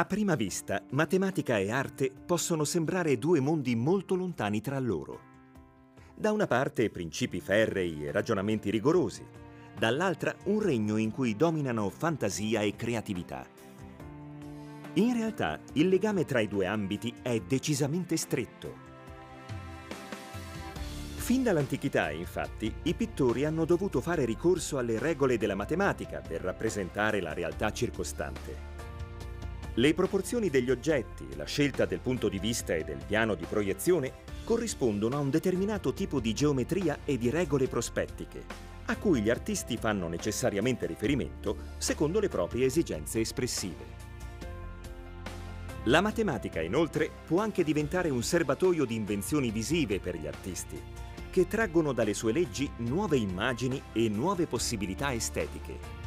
A prima vista, matematica e arte possono sembrare due mondi molto lontani tra loro. Da una parte principi ferrei e ragionamenti rigorosi, dall'altra un regno in cui dominano fantasia e creatività. In realtà il legame tra i due ambiti è decisamente stretto. Fin dall'antichità, infatti, i pittori hanno dovuto fare ricorso alle regole della matematica per rappresentare la realtà circostante. Le proporzioni degli oggetti, la scelta del punto di vista e del piano di proiezione corrispondono a un determinato tipo di geometria e di regole prospettiche, a cui gli artisti fanno necessariamente riferimento secondo le proprie esigenze espressive. La matematica, inoltre, può anche diventare un serbatoio di invenzioni visive per gli artisti, che traggono dalle sue leggi nuove immagini e nuove possibilità estetiche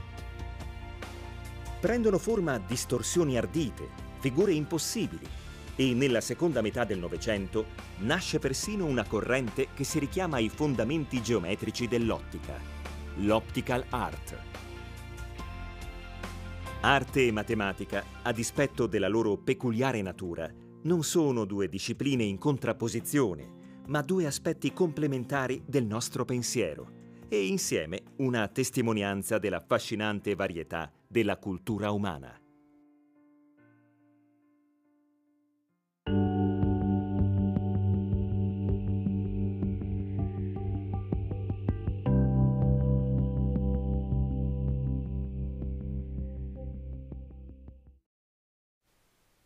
prendono forma distorsioni ardite, figure impossibili e nella seconda metà del Novecento nasce persino una corrente che si richiama ai fondamenti geometrici dell'ottica, l'optical art. Arte e matematica, a dispetto della loro peculiare natura, non sono due discipline in contrapposizione, ma due aspetti complementari del nostro pensiero e insieme una testimonianza dell'affascinante varietà della cultura umana.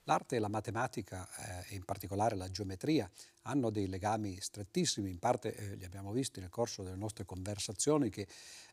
L'arte e la matematica, eh, in particolare la geometria, hanno dei legami strettissimi, in parte eh, li abbiamo visti nel corso delle nostre conversazioni, che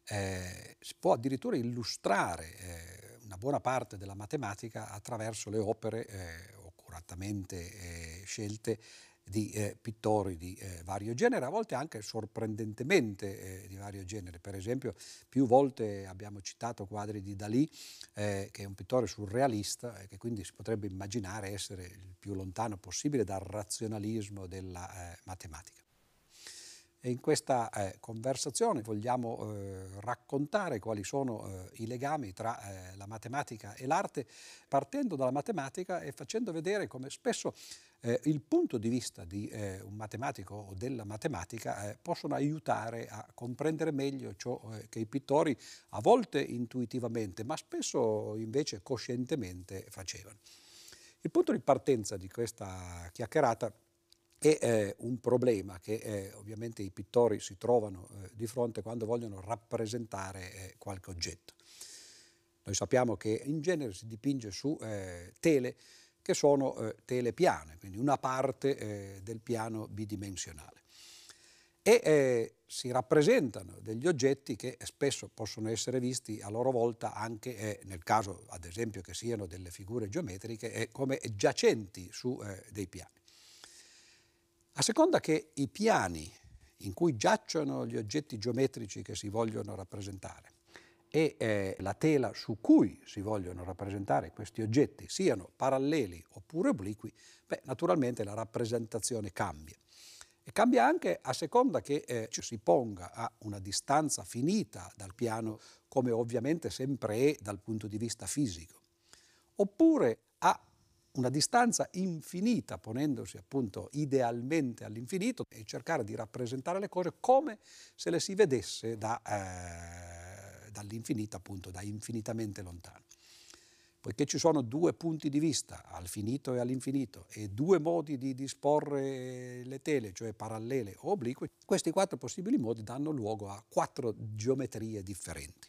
eh, si può addirittura illustrare eh, una buona parte della matematica attraverso le opere eh, accuratamente eh, scelte di eh, pittori di eh, vario genere, a volte anche sorprendentemente eh, di vario genere. Per esempio, più volte abbiamo citato quadri di Dalì, eh, che è un pittore surrealista e che quindi si potrebbe immaginare essere il più lontano possibile dal razionalismo della eh, matematica. E in questa eh, conversazione vogliamo eh, raccontare quali sono eh, i legami tra eh, la matematica e l'arte, partendo dalla matematica e facendo vedere come spesso eh, il punto di vista di eh, un matematico o della matematica possono aiutare a comprendere meglio ciò che i pittori a volte intuitivamente, ma spesso invece coscientemente facevano. Il punto di partenza di questa chiacchierata è eh, un problema che eh, ovviamente i pittori si trovano eh, di fronte quando vogliono rappresentare eh, qualche oggetto. Noi sappiamo che in genere si dipinge su eh, tele che sono eh, tele piane, quindi una parte del piano bidimensionale. E si rappresentano degli oggetti che spesso possono essere visti a loro volta anche nel caso, ad esempio, che siano delle figure geometriche, come giacenti su dei piani. A seconda che i piani in cui giacciono gli oggetti geometrici che si vogliono rappresentare e eh, la tela su cui si vogliono rappresentare questi oggetti siano paralleli oppure obliqui, beh, naturalmente la rappresentazione cambia. E cambia anche a seconda che eh, ci si ponga a una distanza finita dal piano, come ovviamente sempre è dal punto di vista fisico, oppure a una distanza infinita, ponendosi appunto idealmente all'infinito e cercare di rappresentare le cose come se le si vedesse da, eh, dall'infinito, appunto, da infinitamente lontano. Poiché ci sono due punti di vista, al finito e all'infinito, e due modi di disporre le tele, cioè parallele o oblique, questi quattro possibili modi danno luogo a quattro geometrie differenti.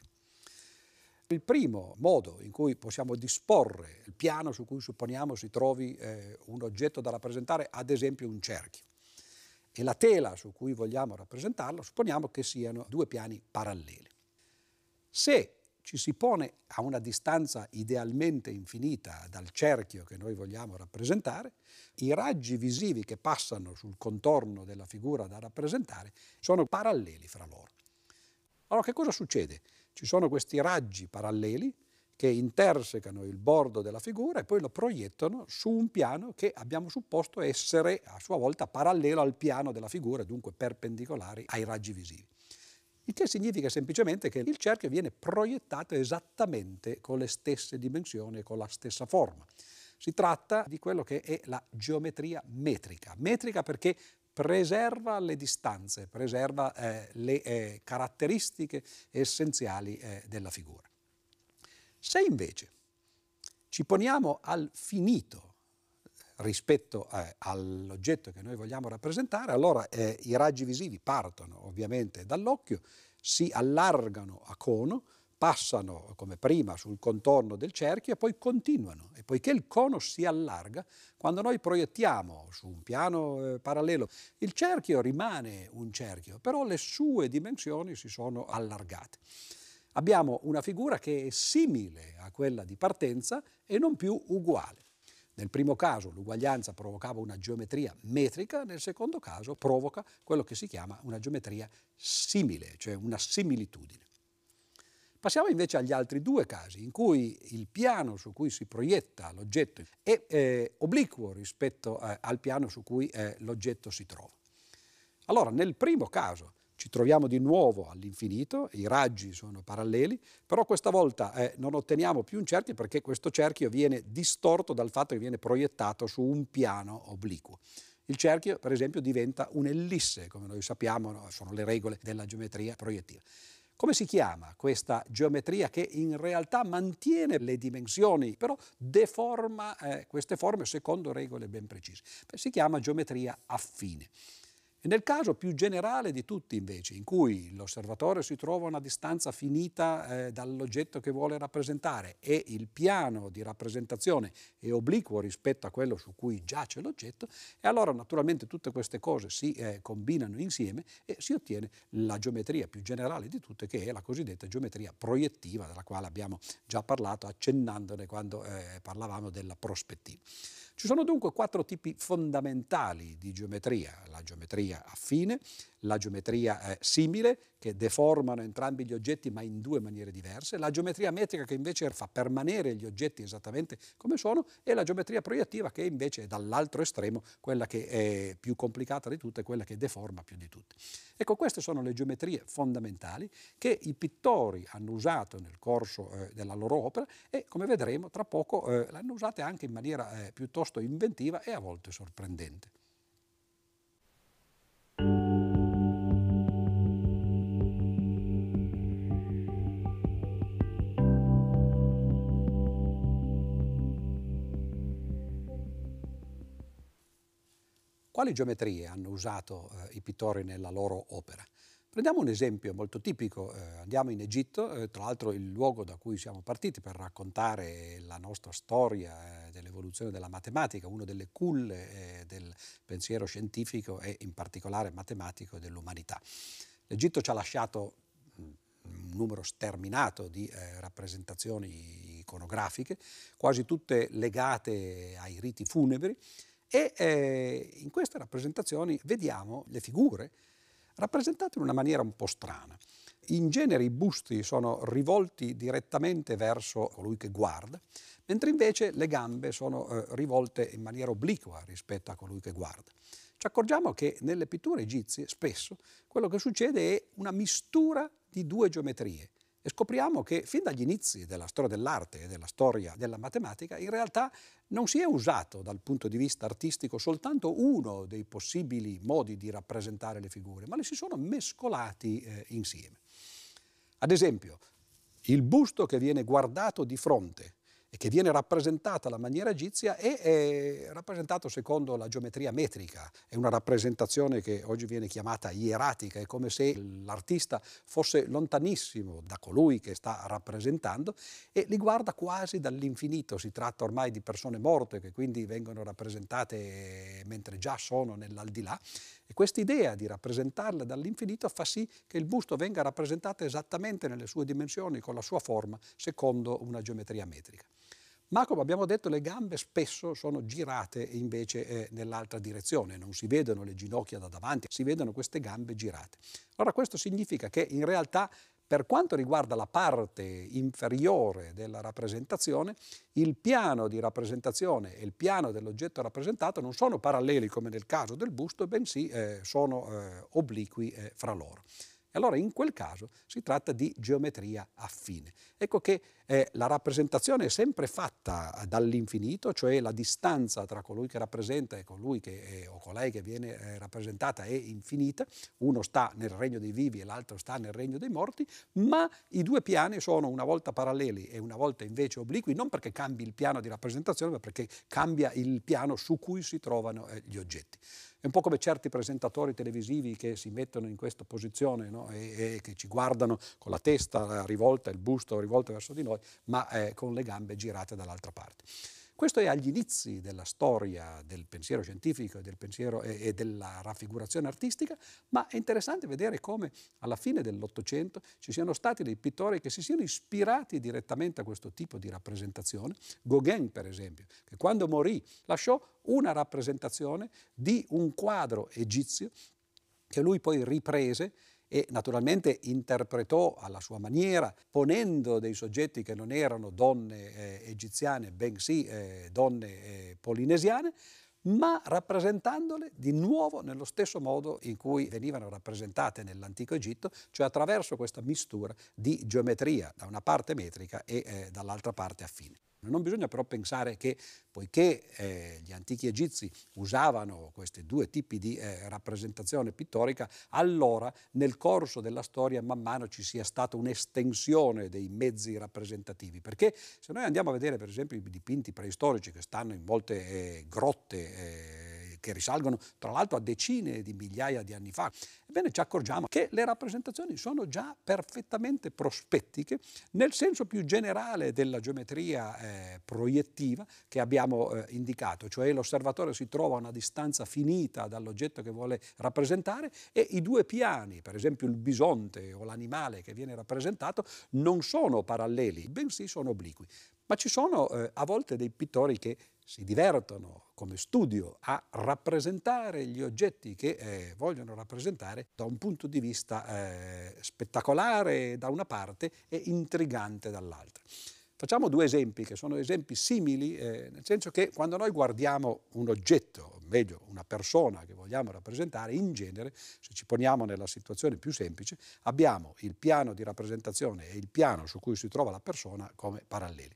Il primo modo in cui possiamo disporre il piano su cui supponiamo si trovi eh, un oggetto da rappresentare, ad esempio un cerchio, e la tela su cui vogliamo rappresentarlo, supponiamo che siano due piani paralleli. Se ci si pone a una distanza idealmente infinita dal cerchio che noi vogliamo rappresentare, i raggi visivi che passano sul contorno della figura da rappresentare sono paralleli fra loro. Allora che cosa succede? Ci sono questi raggi paralleli che intersecano il bordo della figura e poi lo proiettano su un piano che abbiamo supposto essere a sua volta parallelo al piano della figura, dunque perpendicolari ai raggi visivi. Il che significa semplicemente che il cerchio viene proiettato esattamente con le stesse dimensioni e con la stessa forma. Si tratta di quello che è la geometria metrica. Metrica perché preserva le distanze, preserva eh, le eh, caratteristiche essenziali eh, della figura. Se invece ci poniamo al finito rispetto eh, all'oggetto che noi vogliamo rappresentare, allora eh, i raggi visivi partono ovviamente dall'occhio, si allargano a cono, passano come prima sul contorno del cerchio e poi continuano. E poiché il cono si allarga, quando noi proiettiamo su un piano eh, parallelo, il cerchio rimane un cerchio, però le sue dimensioni si sono allargate. Abbiamo una figura che è simile a quella di partenza e non più uguale. Nel primo caso l'uguaglianza provocava una geometria metrica, nel secondo caso provoca quello che si chiama una geometria simile, cioè una similitudine. Passiamo invece agli altri due casi in cui il piano su cui si proietta l'oggetto è eh, obliquo rispetto eh, al piano su cui eh, l'oggetto si trova. Allora, nel primo caso ci troviamo di nuovo all'infinito, i raggi sono paralleli, però questa volta eh, non otteniamo più un cerchio perché questo cerchio viene distorto dal fatto che viene proiettato su un piano obliquo. Il cerchio, per esempio, diventa un'ellisse, come noi sappiamo, sono le regole della geometria proiettiva. Come si chiama questa geometria che in realtà mantiene le dimensioni, però deforma eh, queste forme secondo regole ben precise? Si chiama geometria affine. E nel caso più generale di tutti invece, in cui l'osservatore si trova a una distanza finita eh, dall'oggetto che vuole rappresentare e il piano di rappresentazione è obliquo rispetto a quello su cui giace l'oggetto, e allora naturalmente tutte queste cose si eh, combinano insieme e si ottiene la geometria più generale di tutte che è la cosiddetta geometria proiettiva della quale abbiamo già parlato accennandone quando eh, parlavamo della prospettiva. Ci sono dunque quattro tipi fondamentali di geometria, la geometria affine, la geometria eh, simile, che deformano entrambi gli oggetti ma in due maniere diverse, la geometria metrica che invece fa permanere gli oggetti esattamente come sono e la geometria proiettiva che invece è dall'altro estremo quella che è più complicata di tutte, quella che deforma più di tutte. Ecco, queste sono le geometrie fondamentali che i pittori hanno usato nel corso eh, della loro opera e come vedremo tra poco eh, l'hanno usate anche in maniera eh, piuttosto inventiva e a volte sorprendente. Quali geometrie hanno usato eh, i pittori nella loro opera? Prendiamo un esempio molto tipico, eh, andiamo in Egitto, eh, tra l'altro il luogo da cui siamo partiti per raccontare la nostra storia eh, dell'evoluzione della matematica, una delle culle eh, del pensiero scientifico e in particolare matematico dell'umanità. L'Egitto ci ha lasciato mm, un numero sterminato di eh, rappresentazioni iconografiche, quasi tutte legate ai riti funebri e eh, in queste rappresentazioni vediamo le figure rappresentate in una maniera un po' strana. In genere i busti sono rivolti direttamente verso colui che guarda, mentre invece le gambe sono eh, rivolte in maniera obliqua rispetto a colui che guarda. Ci accorgiamo che nelle pitture egizie spesso quello che succede è una mistura di due geometrie, e scopriamo che fin dagli inizi della storia dell'arte e della storia della matematica in realtà non si è usato dal punto di vista artistico soltanto uno dei possibili modi di rappresentare le figure, ma le si sono mescolati eh, insieme. Ad esempio, il busto che viene guardato di fronte e che viene rappresentata alla maniera egizia è, è, rappresentato secondo la geometria metrica, è una rappresentazione che oggi viene chiamata ieratica, è come se l'artista fosse lontanissimo da colui che sta rappresentando e li guarda quasi dall'infinito, si tratta ormai di persone morte che quindi vengono rappresentate mentre già sono nell'aldilà e questa idea di rappresentarle dall'infinito fa sì che il busto venga rappresentato esattamente nelle sue dimensioni, con la sua forma, secondo una geometria metrica. Ma come abbiamo detto le gambe spesso sono girate invece eh, nell'altra direzione, non si vedono le ginocchia da davanti, si vedono queste gambe girate. Allora questo significa che in realtà per quanto riguarda la parte inferiore della rappresentazione, il piano di rappresentazione e il piano dell'oggetto rappresentato non sono paralleli come nel caso del busto, bensì eh, sono eh, obliqui eh, fra loro. Allora in quel caso si tratta di geometria affine. Ecco che eh, la rappresentazione è sempre fatta dall'infinito, cioè la distanza tra colui che rappresenta e colui che, eh, o colei che viene eh, rappresentata è infinita, uno sta nel regno dei vivi e l'altro sta nel regno dei morti, ma i due piani sono una volta paralleli e una volta invece obliqui, non perché cambi il piano di rappresentazione, ma perché cambia il piano su cui si trovano eh, gli oggetti. È un po' come certi presentatori televisivi che si mettono in questa posizione no? e, e, che ci guardano con la testa rivolta, il busto rivolto verso di noi, ma eh, con le gambe girate dall'altra parte. Questo è agli inizi della storia del pensiero scientifico e, del pensiero e, e della raffigurazione artistica, ma è interessante vedere come alla fine dell'Ottocento ci siano stati dei pittori che si siano ispirati direttamente a questo tipo di rappresentazione. Gauguin, per esempio, che quando morì lasciò una rappresentazione di un quadro egizio che lui poi riprese e naturalmente interpretò alla sua maniera, ponendo dei soggetti che non erano donne eh, egiziane, bensì eh, donne eh, polinesiane, ma rappresentandole di nuovo nello stesso modo in cui venivano rappresentate nell'antico Egitto, cioè attraverso questa mistura di geometria da una parte metrica e eh, dall'altra parte affine. Non bisogna però pensare che poiché eh, gli antichi egizi usavano questi due tipi di eh, rappresentazione pittorica, allora nel corso della storia man mano ci sia stata un'estensione dei mezzi rappresentativi. Perché se noi andiamo a vedere per esempio i dipinti preistorici che stanno in molte eh, grotte, eh, che risalgono tra l'altro a decine di migliaia di anni fa, ebbene ci accorgiamo che le rappresentazioni sono già perfettamente prospettiche nel senso più generale della geometria eh, proiettiva che abbiamo eh, indicato, cioè l'osservatore si trova a una distanza finita dall'oggetto che vuole rappresentare e i due piani, per esempio il bisonte o l'animale che viene rappresentato, non sono paralleli, bensì sono obliqui. Ma ci sono eh, a volte dei pittori che si divertono come studio a rappresentare gli oggetti che eh, vogliono rappresentare da un punto di vista eh, spettacolare da una parte e intrigante dall'altra. Facciamo due esempi che sono esempi simili, eh, nel senso che quando noi guardiamo un oggetto, o meglio una persona che vogliamo rappresentare, in genere, se ci poniamo nella situazione più semplice, abbiamo il piano di rappresentazione e il piano su cui si trova la persona come paralleli.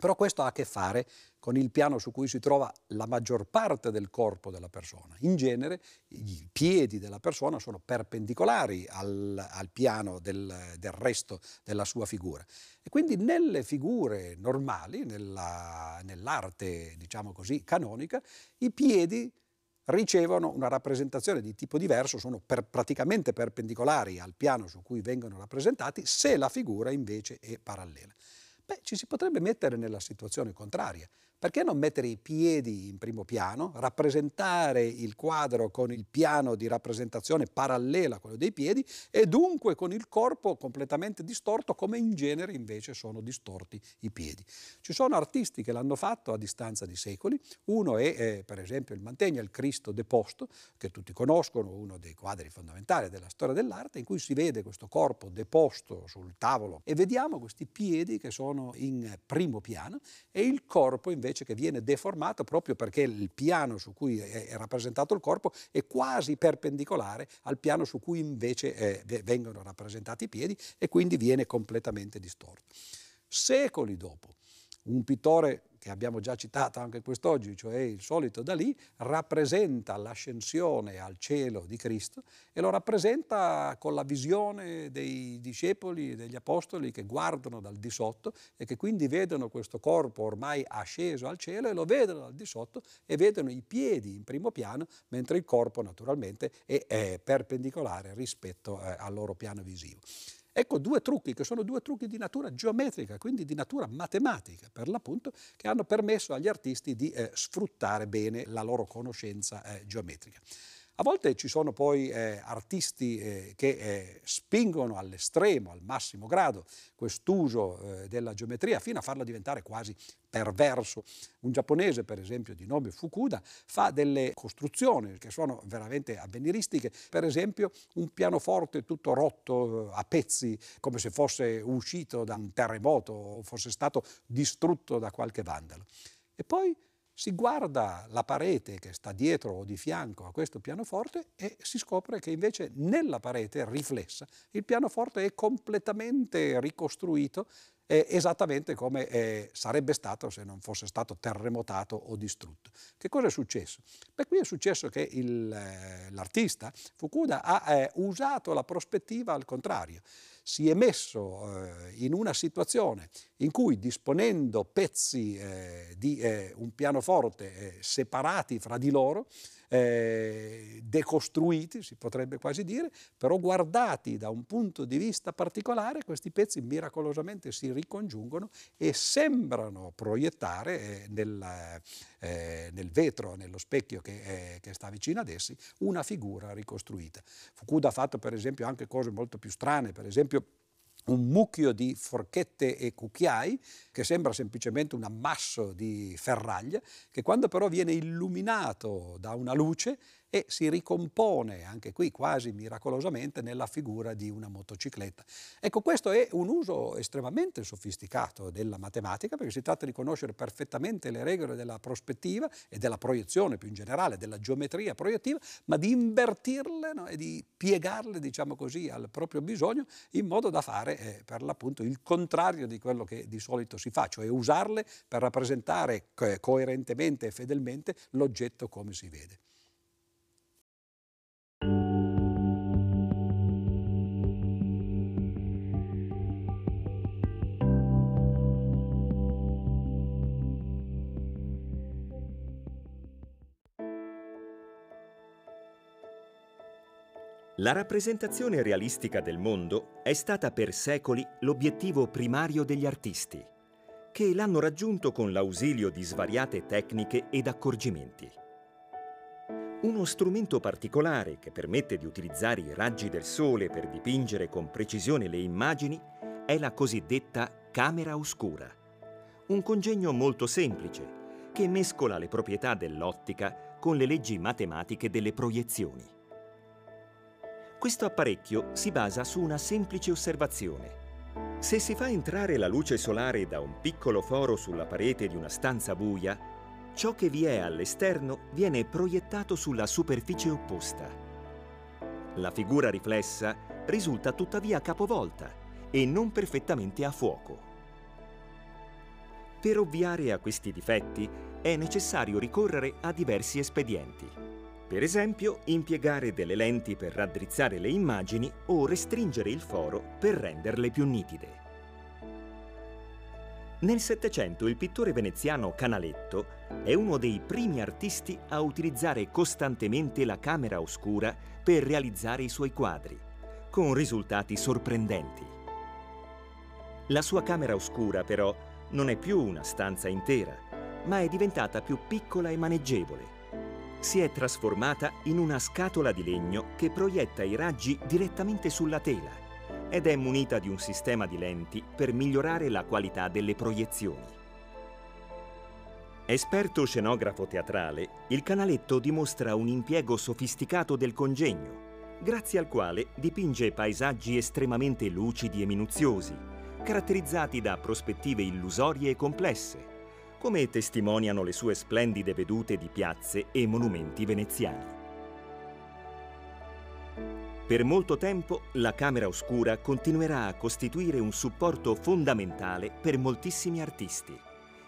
Però questo ha a che fare con il piano su cui si trova la maggior parte del corpo della persona. In genere i piedi della persona sono perpendicolari al, al piano del, del, resto della sua figura. E quindi nelle figure normali, nella, nell'arte diciamo così canonica, i piedi ricevono una rappresentazione di tipo diverso, sono per, praticamente perpendicolari al piano su cui vengono rappresentati, se la figura invece è parallela. Beh, ci si potrebbe mettere nella situazione contraria. Perché non mettere i piedi in primo piano, rappresentare il quadro con il piano di rappresentazione parallela a quello dei piedi e dunque con il corpo completamente distorto come in genere invece sono distorti i piedi. Ci sono artisti che l'hanno fatto a distanza di secoli, uno è eh, per esempio il Mantegna, il Cristo deposto, che tutti conoscono, uno dei quadri fondamentali della storia dell'arte, in cui si vede questo corpo deposto sul tavolo e vediamo questi piedi che sono in primo piano e il corpo invece invece che viene deformato proprio perché il piano su cui è rappresentato il corpo è quasi perpendicolare al piano su cui invece eh, vengono rappresentati i piedi e quindi viene completamente distorto. Secoli dopo, un pittore che abbiamo già citato anche quest'oggi, cioè il solito Dalì, rappresenta l'ascensione al cielo di Cristo e lo rappresenta con la visione dei discepoli e degli apostoli che guardano dal di sotto e che quindi vedono questo corpo ormai asceso al cielo e lo vedono dal di sotto e vedono i piedi in primo piano, mentre il corpo naturalmente è, perpendicolare rispetto eh, al loro piano visivo. Ecco due trucchi che sono due trucchi di natura geometrica, quindi di natura matematica per l'appunto, che hanno permesso agli artisti di eh, sfruttare bene la loro conoscenza eh, geometrica. A volte ci sono poi eh, artisti eh, che eh, spingono all'estremo, al massimo grado, quest'uso eh, della geometria fino a farla diventare quasi perverso. Un giapponese, per esempio, di nome Fukuda, fa delle costruzioni che sono veramente avveniristiche, per esempio un pianoforte tutto rotto eh, a pezzi, come se fosse uscito da un terremoto o fosse stato distrutto da qualche vandalo. E poi si guarda la parete che sta dietro o di fianco a questo pianoforte e si scopre che invece nella parete riflessa il pianoforte è completamente ricostruito eh, esattamente come eh, sarebbe stato se non fosse stato terremotato o distrutto. Che cosa è successo? Beh, qui è successo che il, eh, l'artista Fukuda ha eh, usato la prospettiva al contrario si è messo eh, in una situazione in cui disponendo pezzi eh, di eh, un pianoforte eh, separati fra di loro, eh, decostruiti, si potrebbe quasi dire, però guardati da un punto di vista particolare, questi pezzi miracolosamente si ricongiungono e sembrano proiettare eh, nel, eh, nel, vetro, nello specchio che, che, sta vicino ad essi, una figura ricostruita. Fukuda ha fatto per esempio anche cose molto più strane, per esempio un mucchio di forchette e cucchiai che sembra semplicemente un ammasso di ferraglia che quando però viene illuminato da una luce e si ricompone anche qui quasi miracolosamente nella figura di una motocicletta. Ecco, questo è un uso estremamente sofisticato della matematica perché si tratta di conoscere perfettamente le regole della prospettiva e della proiezione più in generale, della geometria proiettiva, ma di invertirle no? e di piegarle, diciamo così, al proprio bisogno in modo da fare eh, per l'appunto il contrario di quello che di solito si fa, cioè usarle per rappresentare co- coerentemente e fedelmente l'oggetto come si vede. La rappresentazione realistica del mondo è stata per secoli l'obiettivo primario degli artisti, che l'hanno raggiunto con l'ausilio di svariate tecniche ed accorgimenti. Uno strumento particolare che permette di utilizzare i raggi del sole per dipingere con precisione le immagini è la cosiddetta camera oscura, un congegno molto semplice che mescola le proprietà dell'ottica con le leggi matematiche delle proiezioni. Questo apparecchio si basa su una semplice osservazione. Se si fa entrare la luce solare da un piccolo foro sulla parete di una stanza buia, ciò che vi è all'esterno viene proiettato sulla superficie opposta. La figura riflessa risulta tuttavia capovolta e non perfettamente a fuoco. Per ovviare a questi difetti è necessario ricorrere a diversi espedienti. Per esempio, impiegare delle lenti per raddrizzare le immagini o restringere il foro per renderle più nitide. Nel Settecento il pittore veneziano Canaletto è uno dei primi artisti a utilizzare costantemente la camera oscura per realizzare i suoi quadri, con risultati sorprendenti. La sua camera oscura, però, non è più una stanza intera, ma è diventata più piccola e maneggevole si è trasformata in una scatola di legno che proietta i raggi direttamente sulla tela ed è munita di un sistema di lenti per migliorare la qualità delle proiezioni. Esperto scenografo teatrale, il canaletto dimostra un impiego sofisticato del congegno, grazie al quale dipinge paesaggi estremamente lucidi e minuziosi, caratterizzati da prospettive illusorie e complesse, come testimoniano le sue splendide vedute di piazze e monumenti veneziani. Per molto tempo la Camera Oscura continuerà a costituire un supporto fondamentale per moltissimi artisti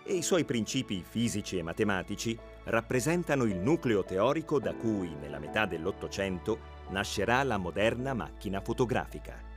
e i suoi principi fisici e matematici rappresentano il nucleo teorico da cui, nella metà dell'Ottocento, nascerà la moderna macchina fotografica.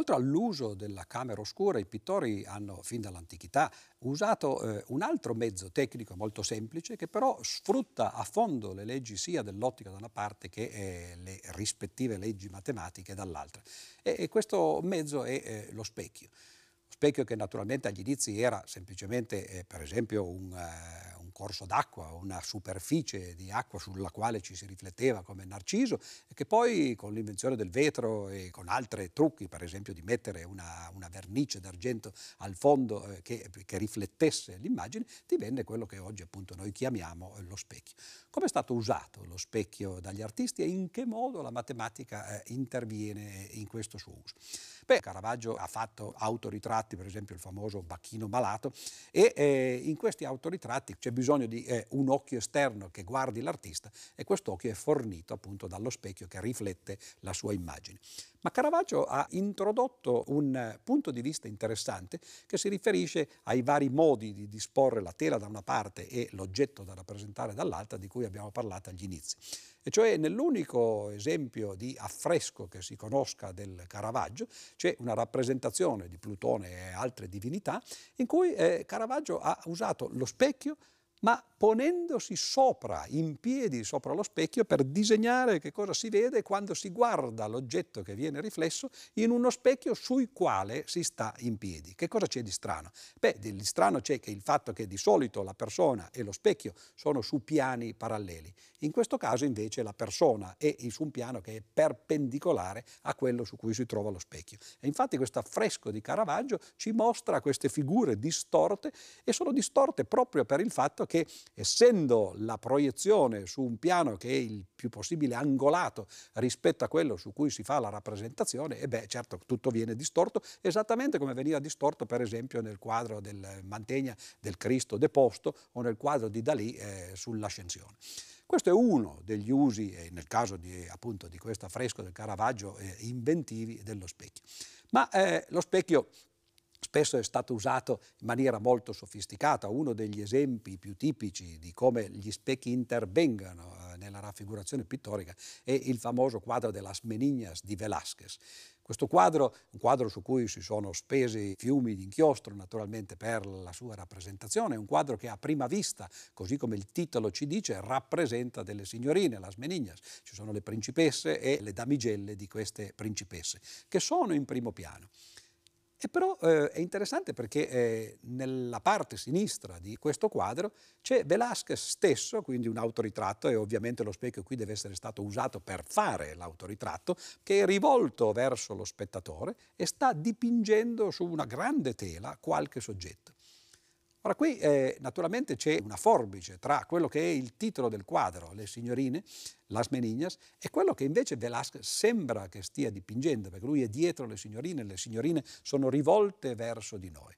Oltre all'uso della camera oscura, i pittori hanno fin dall'antichità usato eh, un altro mezzo tecnico molto semplice che però sfrutta a fondo le leggi sia dell'ottica da una parte che eh, le rispettive leggi matematiche dall'altra. E, e questo mezzo è eh, lo specchio. Specchio che naturalmente agli inizi era semplicemente, eh, per esempio, un, eh, un corso d'acqua, una superficie di acqua sulla quale ci si rifletteva come Narciso e che poi con l'invenzione del vetro e con altri trucchi, per esempio di mettere una, una vernice d'argento al fondo eh, che, che, riflettesse l'immagine, divenne quello che oggi appunto noi chiamiamo eh, lo specchio. Come è stato usato lo specchio dagli artisti e in che modo la matematica eh, interviene in questo suo uso? Beh, Caravaggio ha fatto autoritratti, per esempio il famoso Bacchino Malato, e eh, in questi autoritratti c'è bisogno di eh, un occhio esterno che guardi l'artista e quest'occhio è fornito appunto dallo specchio che riflette la sua immagine. Ma Caravaggio ha introdotto un punto di vista interessante che si riferisce ai vari modi di disporre la tela da una parte e l'oggetto da rappresentare dall'altra di cui abbiamo parlato agli inizi. E cioè nell'unico esempio di affresco che si conosca del Caravaggio c'è una rappresentazione di Plutone e altre divinità in cui eh, Caravaggio ha usato lo specchio ma ponendosi sopra, in piedi sopra lo specchio per disegnare che cosa si vede quando si guarda l'oggetto che viene riflesso in uno specchio sul quale si sta in piedi. Che cosa c'è di strano? Beh, di strano c'è che il fatto che di solito la persona e lo specchio sono su piani paralleli. In questo caso invece la persona è su un piano che è perpendicolare a quello su cui si trova lo specchio. E infatti questo affresco di Caravaggio ci mostra queste figure distorte e sono distorte proprio per il fatto che essendo la proiezione su un piano che è il più possibile angolato rispetto a quello su cui si fa la rappresentazione, e beh certo tutto viene distorto, esattamente come veniva distorto per esempio nel quadro del Mantegna del Cristo deposto o nel quadro di Dalì eh, sull'ascensione. Questo è uno degli usi, eh, nel caso di, appunto, di questo affresco del Caravaggio, eh, inventivi dello specchio. Ma eh, lo specchio spesso è stato usato in maniera molto sofisticata. Uno degli esempi più tipici di come gli specchi intervengano eh, nella raffigurazione pittorica è il famoso quadro de Las Menignas di Velázquez. Questo quadro, un quadro su cui si sono spesi fiumi di inchiostro naturalmente per la sua rappresentazione, è un quadro che a prima vista, così come il titolo ci dice, rappresenta delle signorine, las menignas. Ci sono le principesse e le damigelle di queste principesse, che sono in primo piano. E però eh, è interessante perché eh, nella parte sinistra di questo quadro c'è Velázquez stesso, quindi un autoritratto, e ovviamente lo specchio qui deve essere stato usato per fare l'autoritratto, che è rivolto verso lo spettatore e sta dipingendo su una grande tela qualche soggetto. Ora qui eh, naturalmente c'è una forbice tra quello che è il titolo del quadro, Le signorine, Las Menignas, e quello che invece Velázquez sembra che stia dipingendo, perché lui è dietro le signorine, le signorine sono rivolte verso di noi.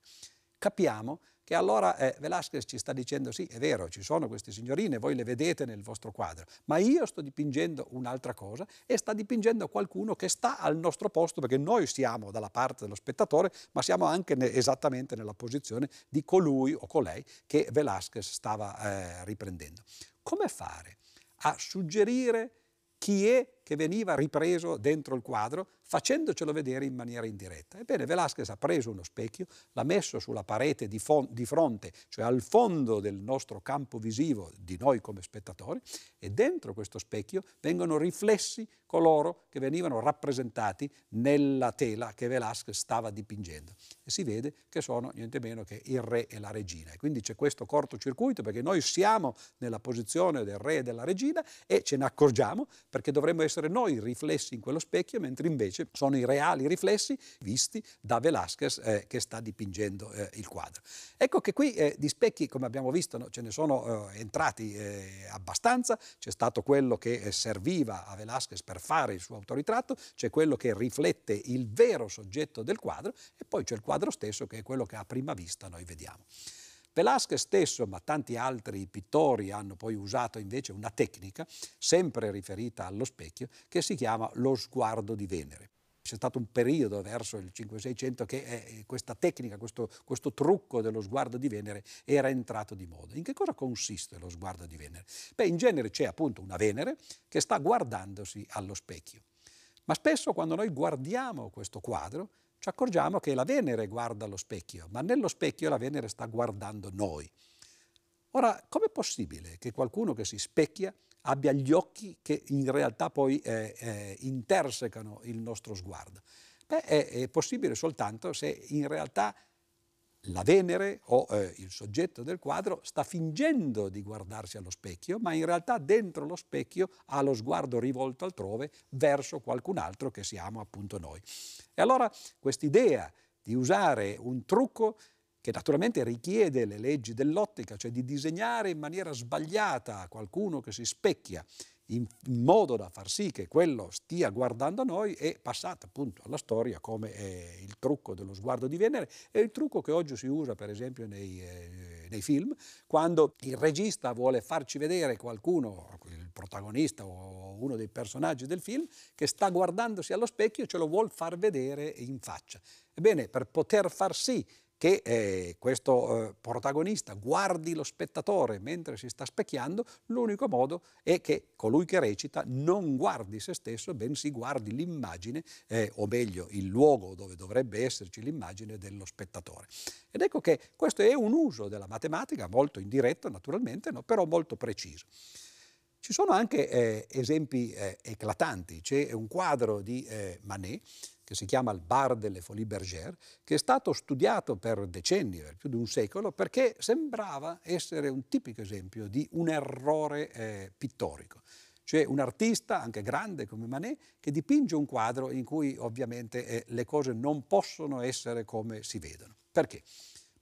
Capiamo che allora eh, Velázquez ci sta dicendo sì, è vero, ci sono queste signorine, voi le vedete nel vostro quadro, ma io sto dipingendo un'altra cosa e sta dipingendo qualcuno che sta al nostro posto perché noi siamo dalla parte dello spettatore, ma siamo anche ne, esattamente nella posizione di colui o colei che Velázquez stava eh, riprendendo. Come fare a suggerire chi è che veniva ripreso dentro il quadro facendocelo vedere in maniera indiretta. Ebbene, Velázquez ha preso uno specchio, l'ha messo sulla parete di, di, fronte, cioè al fondo del nostro campo visivo, di noi come spettatori, e dentro questo specchio vengono riflessi coloro che venivano rappresentati nella tela che Velázquez stava dipingendo. E si vede che sono niente meno che il re e la regina. E quindi c'è questo cortocircuito perché noi siamo nella posizione del re e della regina e ce ne accorgiamo perché dovremmo essere noi riflessi in quello specchio, mentre invece invece sono i reali riflessi visti da Velázquez eh, che sta dipingendo eh, il quadro. Ecco che qui eh, di specchi, come abbiamo visto, no, ce ne sono eh, entrati eh, abbastanza, c'è stato quello che eh, serviva a Velázquez per fare il suo autoritratto, c'è quello che riflette il vero soggetto del quadro e poi c'è il quadro stesso che è quello che a prima vista noi vediamo. Velázquez stesso, ma tanti altri pittori hanno poi usato invece una tecnica, sempre riferita allo specchio, che si chiama lo sguardo di Venere. C'è stato un periodo verso il 500-600 che eh, questa tecnica, questo, questo, trucco dello sguardo di Venere era entrato di moda. In che cosa consiste lo sguardo di Venere? Beh, in genere c'è appunto una Venere che sta guardandosi allo specchio. Ma spesso quando noi guardiamo questo quadro ci accorgiamo che la Venere guarda lo specchio, ma nello specchio la Venere sta guardando noi. Ora, com'è possibile che qualcuno che si specchia abbia gli occhi che in realtà poi eh, eh, intersecano il nostro sguardo? Beh, è, è possibile soltanto se in realtà la Venere o eh, il soggetto del quadro sta fingendo di guardarsi allo specchio, ma in realtà dentro lo specchio ha lo sguardo rivolto altrove verso qualcun altro che siamo appunto noi. E allora quest'idea di usare un trucco che naturalmente richiede le leggi dell'ottica, cioè di disegnare in maniera sbagliata qualcuno che si specchia in, modo da far sì che quello stia guardando a noi è passata appunto alla storia come il trucco dello sguardo di Venere è il trucco che oggi si usa per esempio nei, eh, nei film quando il regista vuole farci vedere qualcuno, il protagonista o uno dei personaggi del film che sta guardandosi allo specchio e ce lo vuole far vedere in faccia. Ebbene, per poter far sì che eh, questo eh, protagonista guardi lo spettatore mentre si sta specchiando, l'unico modo è che colui che recita non guardi se stesso, bensì guardi l'immagine, eh, o meglio il luogo dove dovrebbe esserci l'immagine dello spettatore. Ed ecco che questo è un uso della matematica molto indiretto naturalmente, no? però molto preciso. Ci sono anche eh, esempi eh, eclatanti, c'è un quadro di eh, Manet che si chiama il Bar delle Folies Bergère, che è stato studiato per decenni, per più di un secolo, perché sembrava essere un tipico esempio di un errore eh, pittorico. Cioè un artista, anche grande come Manet, che dipinge un quadro in cui ovviamente eh, le cose non possono essere come si vedono. Perché?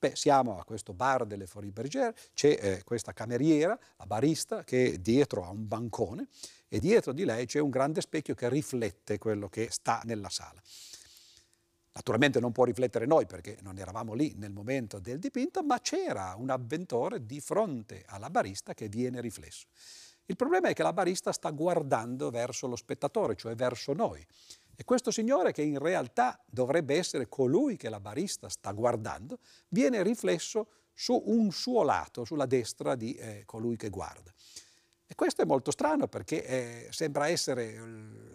Beh, siamo a questo bar delle Folies Bergère, c'è eh, questa cameriera, la barista, che dietro a un bancone e dietro di lei c'è un grande specchio che riflette quello che sta nella sala. Naturalmente non può riflettere noi perché non eravamo lì nel momento del dipinto, ma c'era un avventore di fronte alla barista che viene riflesso. Il problema è che la barista sta guardando verso lo spettatore, cioè verso noi. E questo signore, che in realtà dovrebbe essere colui che la barista sta guardando, viene riflesso su un suo lato, sulla destra di eh, colui che guarda. Questo è molto strano perché eh, sembra essere eh,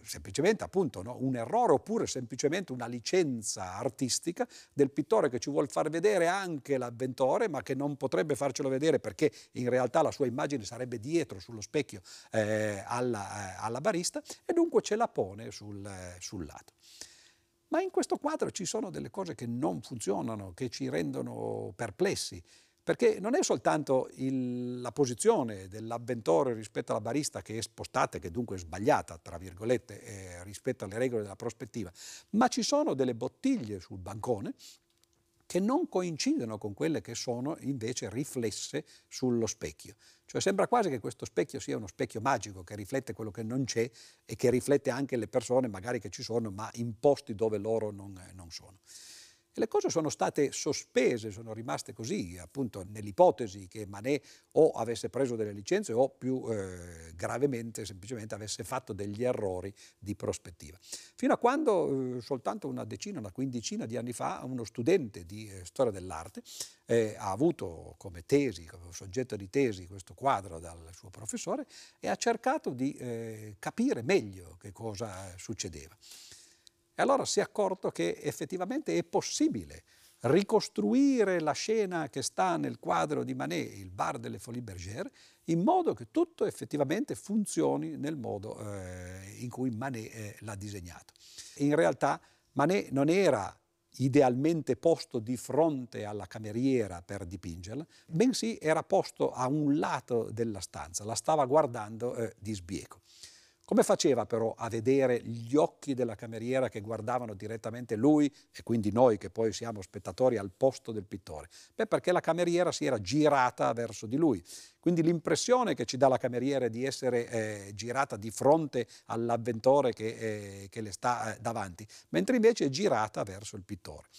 semplicemente appunto no, un errore oppure semplicemente una licenza artistica del pittore che ci vuole far vedere anche l'avventore ma che non potrebbe farcelo vedere perché in realtà la sua immagine sarebbe dietro sullo specchio eh, alla, eh, alla, barista e dunque ce la pone sul, eh, sul lato. Ma in questo quadro ci sono delle cose che non funzionano, che ci rendono perplessi perché non è soltanto il, la posizione dell'avventore rispetto alla barista che è spostata e che dunque è sbagliata, tra virgolette, eh, rispetto alle regole della prospettiva, ma ci sono delle bottiglie sul bancone che non coincidono con quelle che sono invece riflesse sullo specchio. Cioè sembra quasi che questo specchio sia uno specchio magico che riflette quello che non c'è e che riflette anche le persone magari che ci sono ma in posti dove loro non, non sono. E le cose sono state sospese, sono rimaste così, appunto nell'ipotesi che Manet o avesse preso delle licenze o più eh, gravemente semplicemente avesse fatto degli errori di prospettiva. Fino a quando eh, soltanto una decina, una quindicina di anni fa uno studente di eh, storia dell'arte eh, ha avuto come tesi, come soggetto di tesi questo quadro dal suo professore e ha cercato di eh, capire meglio che cosa succedeva. E allora si è accorto che effettivamente è possibile ricostruire la scena che sta nel quadro di Manet, il bar delle Folies Bergère, in modo che tutto effettivamente funzioni nel modo eh, in cui Manet eh, l'ha disegnato. In realtà Manet non era idealmente posto di fronte alla cameriera per dipingerla, bensì era posto a un lato della stanza, la stava guardando eh, di sbieco. Come faceva però a vedere gli occhi della cameriera che guardavano direttamente lui e quindi noi che poi siamo spettatori al posto del pittore? Beh, perché la cameriera si era girata verso di lui. Quindi l'impressione che ci dà la cameriera è di essere eh, girata di fronte all'avventore che, eh, che le sta eh, davanti, mentre invece è girata verso il pittore.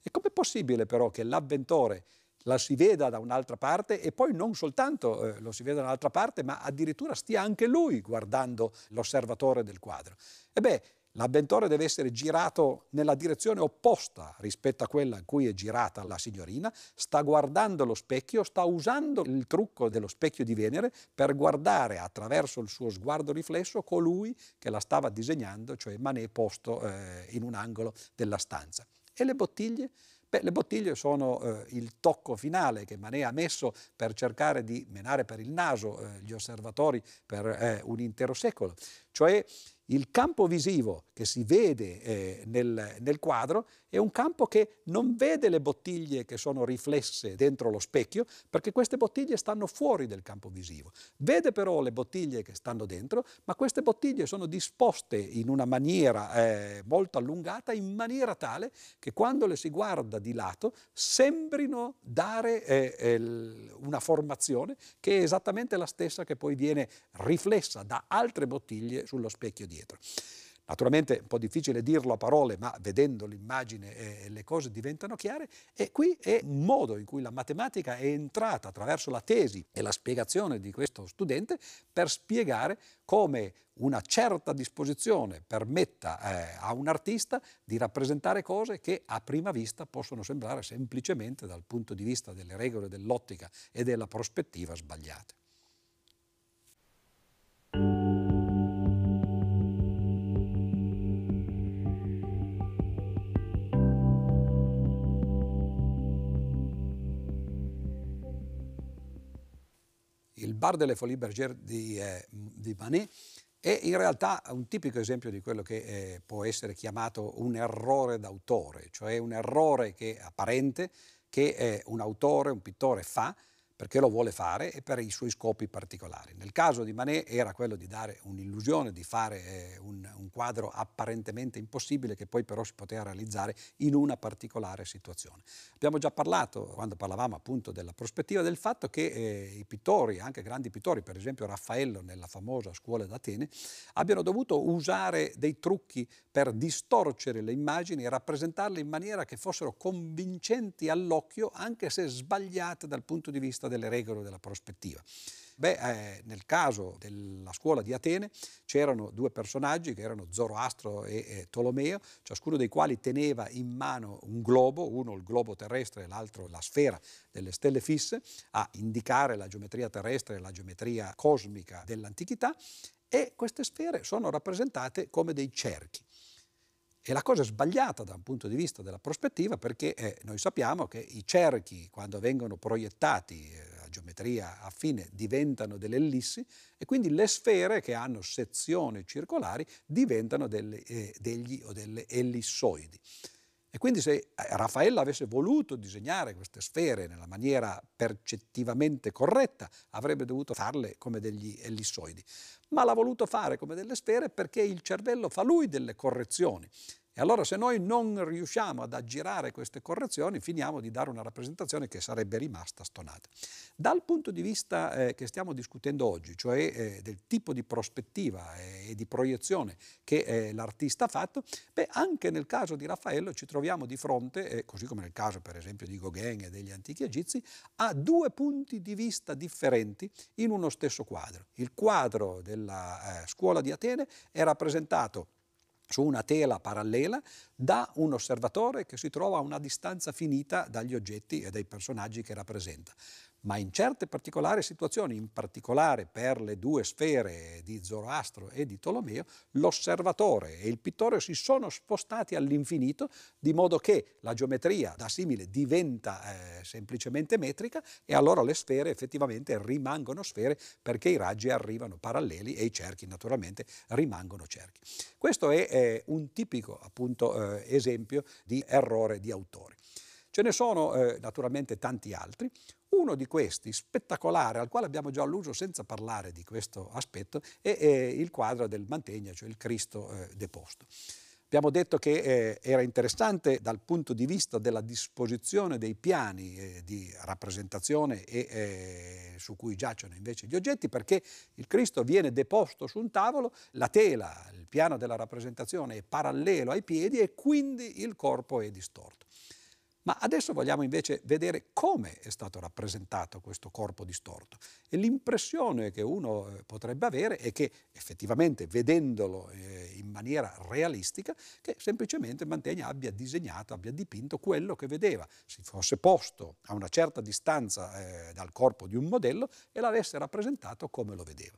E com'è possibile però che l'avventore la si veda da un'altra parte e poi non soltanto eh, lo si veda da un'altra parte, ma addirittura stia anche lui guardando l'osservatore del quadro. E beh, l'avventore deve essere girato nella direzione opposta rispetto a quella in cui è girata la signorina, sta guardando lo specchio, sta usando il trucco dello specchio di Venere per guardare attraverso il suo sguardo riflesso colui che la stava disegnando, cioè Manet posto eh, in un angolo della stanza. E le bottiglie? Beh, le bottiglie sono eh, il tocco finale che Manet ha messo per cercare di menare per il naso eh, gli osservatori per eh, un intero secolo, cioè il campo visivo che si vede eh, nel, nel, quadro è un campo che non vede le bottiglie che sono riflesse dentro lo specchio, perché queste bottiglie stanno fuori del campo visivo. Vede però le bottiglie che stanno dentro, ma queste bottiglie sono disposte in una maniera eh, molto allungata, in maniera tale che quando le si guarda di lato sembrino dare eh, una formazione che è esattamente la stessa che poi viene riflessa da altre bottiglie sullo specchio dietro. Naturalmente è un po' difficile dirlo a parole, ma vedendo l'immagine eh, le cose diventano chiare e qui è un modo in cui la matematica è entrata attraverso la tesi e la spiegazione di questo studente per spiegare come una certa disposizione permetta eh, a un artista di rappresentare cose che a prima vista possono sembrare semplicemente dal punto di vista delle regole dell'ottica e della prospettiva sbagliate. Bar de la Folie Bergère di, eh, di Manet è in realtà un tipico esempio di quello che eh, può essere chiamato un errore d'autore, cioè un errore che, apparente che eh, un autore, un pittore fa perché lo vuole fare e per i suoi scopi particolari. Nel caso di Manet era quello di dare un'illusione, di fare eh, un, un, quadro apparentemente impossibile che poi però si poteva realizzare in una particolare situazione. Abbiamo già parlato, quando parlavamo appunto della prospettiva, del fatto che eh, i pittori, anche grandi pittori, per esempio Raffaello nella famosa scuola d'Atene, abbiano dovuto usare dei trucchi per distorcere le immagini e rappresentarle in maniera che fossero convincenti all'occhio, anche se sbagliate dal punto di vista delle regole della prospettiva. Beh, eh, nel caso della scuola di Atene c'erano due personaggi che erano Zoroastro e, e Tolomeo, ciascuno dei quali teneva in mano un globo, uno il globo terrestre e l'altro la sfera delle stelle fisse, a indicare la geometria terrestre e la geometria cosmica dell'antichità e queste sfere sono rappresentate come dei cerchi. E la cosa è sbagliata da un punto di vista della prospettiva perché eh, noi sappiamo che i cerchi, quando vengono proiettati eh, a geometria affine, diventano delle ellissi e quindi le sfere che hanno sezioni circolari diventano delle, eh, degli o delle ellissoidi. E quindi se eh, Raffaello avesse voluto disegnare queste sfere nella maniera percettivamente corretta, avrebbe dovuto farle come degli ellissoidi ma l'ha voluto fare come delle sfere perché il cervello fa lui delle correzioni. E allora se noi non riusciamo ad aggirare queste correzioni, finiamo di dare una rappresentazione che sarebbe rimasta stonata. Dal punto di vista eh, che stiamo discutendo oggi, cioè eh, del tipo di prospettiva eh, e di proiezione che eh, l'artista ha fatto, beh, anche nel caso di Raffaello ci troviamo di fronte, eh, così come nel caso per esempio di Gauguin e degli antichi egizi, a due punti di vista differenti in uno stesso quadro. Il quadro della eh, scuola di Atene è rappresentato su una tela parallela da un osservatore che si trova a una distanza finita dagli oggetti e dai personaggi che rappresenta ma in certe particolari situazioni, in particolare per le due sfere di Zoroastro e di Tolomeo, l'osservatore e il pittore si sono spostati all'infinito, di modo che la geometria da simile diventa eh, semplicemente metrica e allora le sfere effettivamente rimangono sfere perché i raggi arrivano paralleli e i cerchi naturalmente rimangono cerchi. Questo è eh, un tipico appunto, eh, esempio di errore di autore. Ce ne sono eh, naturalmente tanti altri. Uno di questi, spettacolare, al quale abbiamo già alluso senza parlare di questo aspetto, è, è il quadro del Mantegna, cioè il Cristo eh, deposto. Abbiamo detto che eh, era interessante dal punto di vista della disposizione dei piani eh, di rappresentazione e eh, su cui giacciono invece gli oggetti, perché il Cristo viene deposto su un tavolo, la tela, il piano della rappresentazione è parallelo ai piedi e quindi il corpo è distorto. Ma adesso vogliamo invece vedere come è stato rappresentato questo corpo distorto. E l'impressione che uno eh, potrebbe avere è che effettivamente, vedendolo eh, in maniera realistica, che semplicemente Mantegna abbia disegnato, abbia dipinto quello che vedeva, si fosse posto a una certa distanza eh, dal corpo di un modello e l'avesse rappresentato come lo vedeva.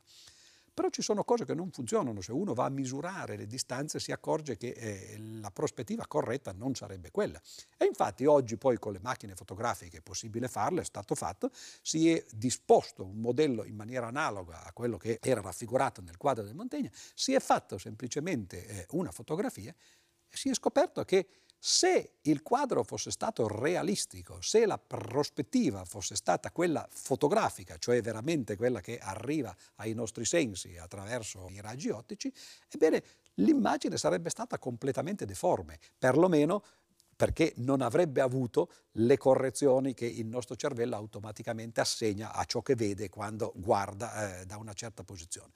Però ci sono cose che non funzionano, se uno va a misurare le distanze si accorge che eh, la prospettiva corretta non sarebbe quella. E infatti oggi poi con le macchine fotografiche è possibile farlo, è stato fatto, si è disposto un modello in maniera analoga a quello che era raffigurato nel quadro del Montaigne, si è fatto semplicemente eh, una fotografia e si è scoperto che se il quadro fosse stato realistico, se la prospettiva fosse stata quella fotografica, cioè veramente quella che arriva ai nostri sensi attraverso i raggi ottici, ebbene l'immagine sarebbe stata completamente deforme, perlomeno perché non avrebbe avuto le correzioni che il nostro cervello automaticamente assegna a ciò che vede quando guarda eh, da una certa posizione.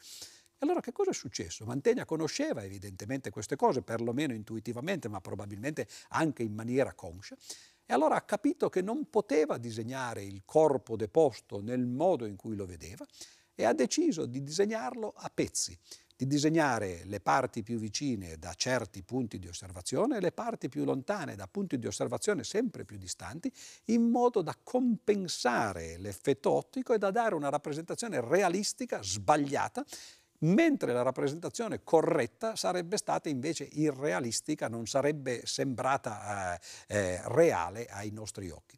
E allora che cosa è successo? Mantegna conosceva evidentemente queste cose, perlomeno intuitivamente, ma probabilmente anche in maniera conscia, e allora ha capito che non poteva disegnare il corpo deposto nel modo in cui lo vedeva e ha deciso di disegnarlo a pezzi, di disegnare le parti più vicine da certi punti di osservazione e le parti più lontane da punti di osservazione sempre più distanti, in modo da compensare l'effetto ottico e da dare una rappresentazione realistica, sbagliata, mentre la rappresentazione corretta sarebbe stata invece irrealistica, non sarebbe sembrata eh, eh, reale ai nostri occhi.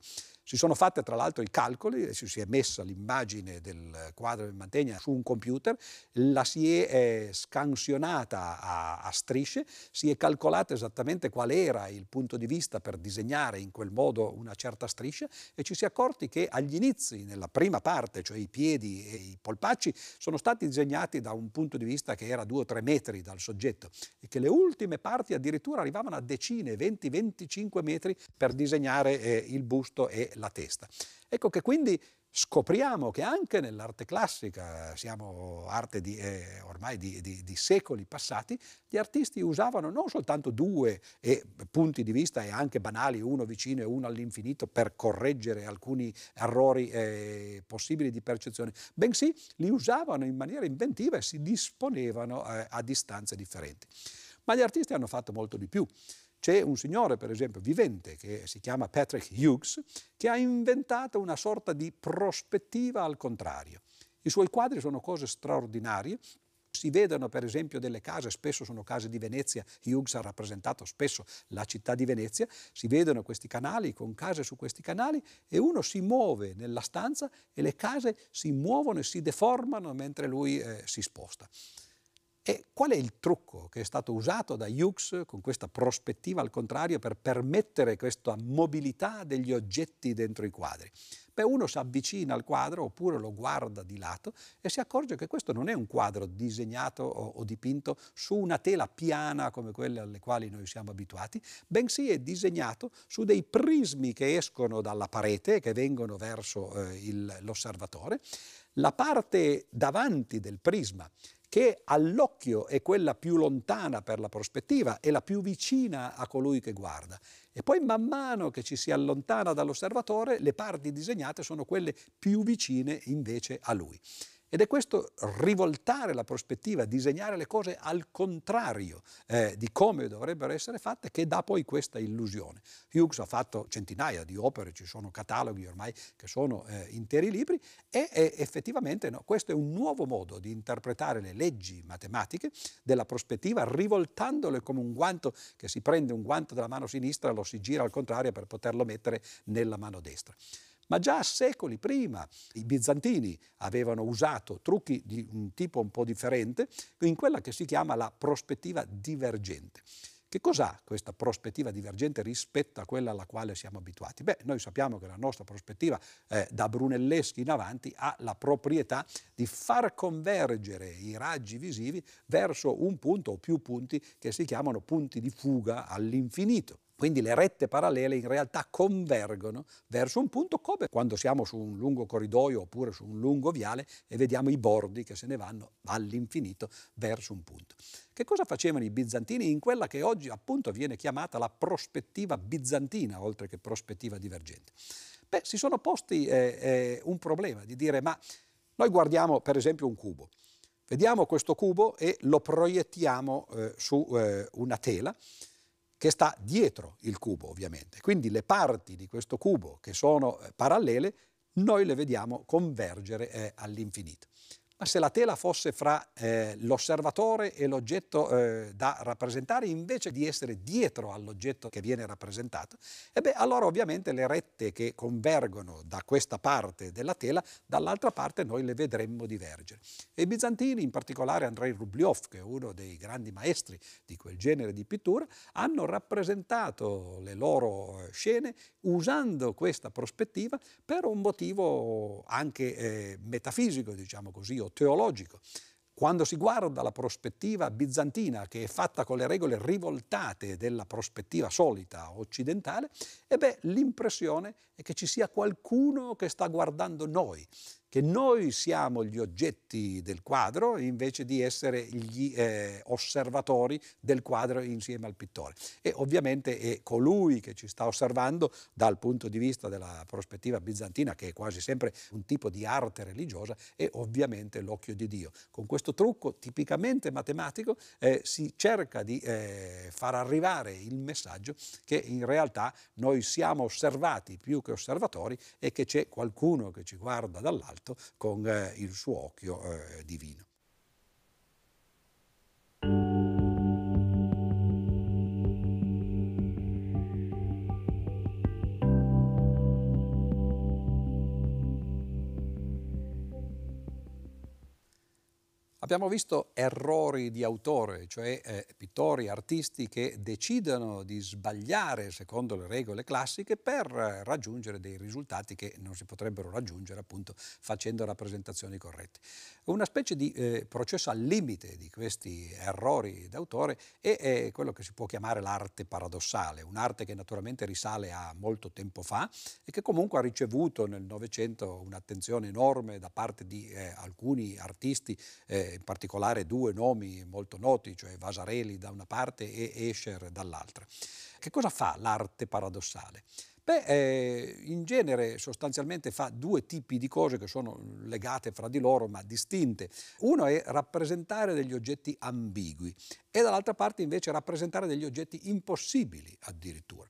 Si sono fatte tra l'altro i calcoli, si è messa l'immagine del quadro di Mantegna su un computer, la si è eh, scansionata a, a, strisce, si è calcolato esattamente qual era il punto di vista per disegnare in quel modo una certa striscia e ci si è accorti che agli inizi, nella prima parte, cioè i piedi e i polpacci, sono stati disegnati da un punto di vista che era due o tre metri dal soggetto e che le ultime parti addirittura arrivavano a decine, 20-25 metri per disegnare eh, il busto e la testa. Ecco che quindi scopriamo che anche nell'arte classica, siamo arte di, eh, ormai di, di, di, secoli passati, gli artisti usavano non soltanto due eh, punti di vista e anche banali, uno vicino e uno all'infinito, per correggere alcuni errori eh, possibili di percezione, bensì li usavano in maniera inventiva e si disponevano eh, a distanze differenti. Ma gli artisti hanno fatto molto di più. C'è un signore, per esempio, vivente, che si chiama Patrick Hughes, che ha inventato una sorta di prospettiva al contrario. I suoi quadri sono cose straordinarie, si vedono per esempio delle case, spesso sono case di Venezia, Hughes ha rappresentato spesso la città di Venezia, si vedono questi canali con case su questi canali e uno si muove nella stanza e le case si muovono e si deformano mentre lui eh, si sposta. E qual è il trucco che è stato usato da Hughes con questa prospettiva al contrario per permettere questa mobilità degli oggetti dentro i quadri? Beh, uno si avvicina al quadro oppure lo guarda di lato e si accorge che questo non è un quadro disegnato o, o dipinto su una tela piana come quelle alle quali noi siamo abituati, bensì è disegnato su dei prismi che escono dalla parete, che vengono verso eh, il, l'osservatore. La parte davanti del prisma che all'occhio è quella più lontana per la prospettiva e la più vicina a colui che guarda. E poi man mano che ci si allontana dall'osservatore, le parti disegnate sono quelle più vicine invece a lui. Ed è questo rivoltare la prospettiva, disegnare le cose al contrario eh, di come dovrebbero essere fatte, che dà poi questa illusione. Hughes ha fatto centinaia di opere, ci sono cataloghi ormai che sono eh, interi libri e, e effettivamente no, questo è un nuovo modo di interpretare le leggi matematiche della prospettiva, rivoltandole come un guanto che si prende un guanto della mano sinistra, lo si gira al contrario per poterlo mettere nella mano destra. Ma già secoli prima i bizantini avevano usato trucchi di un tipo un po' differente in quella che si chiama la prospettiva divergente. Che cos'ha questa prospettiva divergente rispetto a quella alla quale siamo abituati? Beh, noi sappiamo che la nostra prospettiva eh, da Brunelleschi in avanti ha la proprietà di far convergere i raggi visivi verso un punto o più punti che si chiamano punti di fuga all'infinito. Quindi le rette parallele in realtà convergono verso un punto come quando siamo su un lungo corridoio oppure su un lungo viale e vediamo i bordi che se ne vanno all'infinito verso un punto. Che cosa facevano i bizantini in quella che oggi appunto viene chiamata la prospettiva bizantina oltre che prospettiva divergente? Beh, si sono posti eh, eh, un problema di dire ma noi guardiamo per esempio un cubo, vediamo questo cubo e lo proiettiamo eh, su eh, una tela che sta dietro il cubo ovviamente. Quindi le parti di questo cubo che sono eh, parallele noi le vediamo convergere eh, all'infinito. Ma se la tela fosse fra eh, l'osservatore e l'oggetto eh, da rappresentare invece di essere dietro all'oggetto che viene rappresentato, e beh, allora ovviamente le rette che convergono da questa parte della tela, dall'altra parte noi le vedremmo divergere. E i bizantini, in particolare Andrei Rubliov, che è uno dei grandi maestri di quel genere di pittura, hanno rappresentato le loro eh, scene usando questa prospettiva per un motivo anche eh, metafisico, diciamo così, o teologico. Quando si guarda la prospettiva bizantina, che è fatta con le regole rivoltate della prospettiva solita occidentale, e beh, l'impressione è che ci sia qualcuno che sta guardando noi, che noi siamo gli oggetti del quadro invece di essere gli eh, osservatori del quadro insieme al pittore. E ovviamente è colui che ci sta osservando dal punto di vista della prospettiva bizantina, che è quasi sempre un tipo di arte religiosa, è ovviamente l'occhio di Dio. Con questo trucco tipicamente matematico eh, si cerca di eh, far arrivare il messaggio che in realtà noi siamo osservati più che osservatori e che c'è qualcuno che ci guarda dall'alto fatto con eh, il suo occhio eh, divino. Abbiamo visto errori di autore, cioè eh, pittori, artisti che decidono di sbagliare secondo le regole classiche per eh, raggiungere dei risultati che non si potrebbero raggiungere appunto facendo rappresentazioni corrette. Una specie di eh, processo al limite di questi errori d'autore è, è quello che si può chiamare l'arte paradossale, un'arte che naturalmente risale a molto tempo fa e che comunque ha ricevuto nel Novecento un'attenzione enorme da parte di eh, alcuni artisti eh, in particolare due nomi molto noti, cioè Vasareli da una parte e Escher dall'altra. Che cosa fa l'arte paradossale? Beh, eh, in genere sostanzialmente fa due tipi di cose che sono legate fra di loro ma distinte. Uno è rappresentare degli oggetti ambigui e dall'altra parte invece rappresentare degli oggetti impossibili addirittura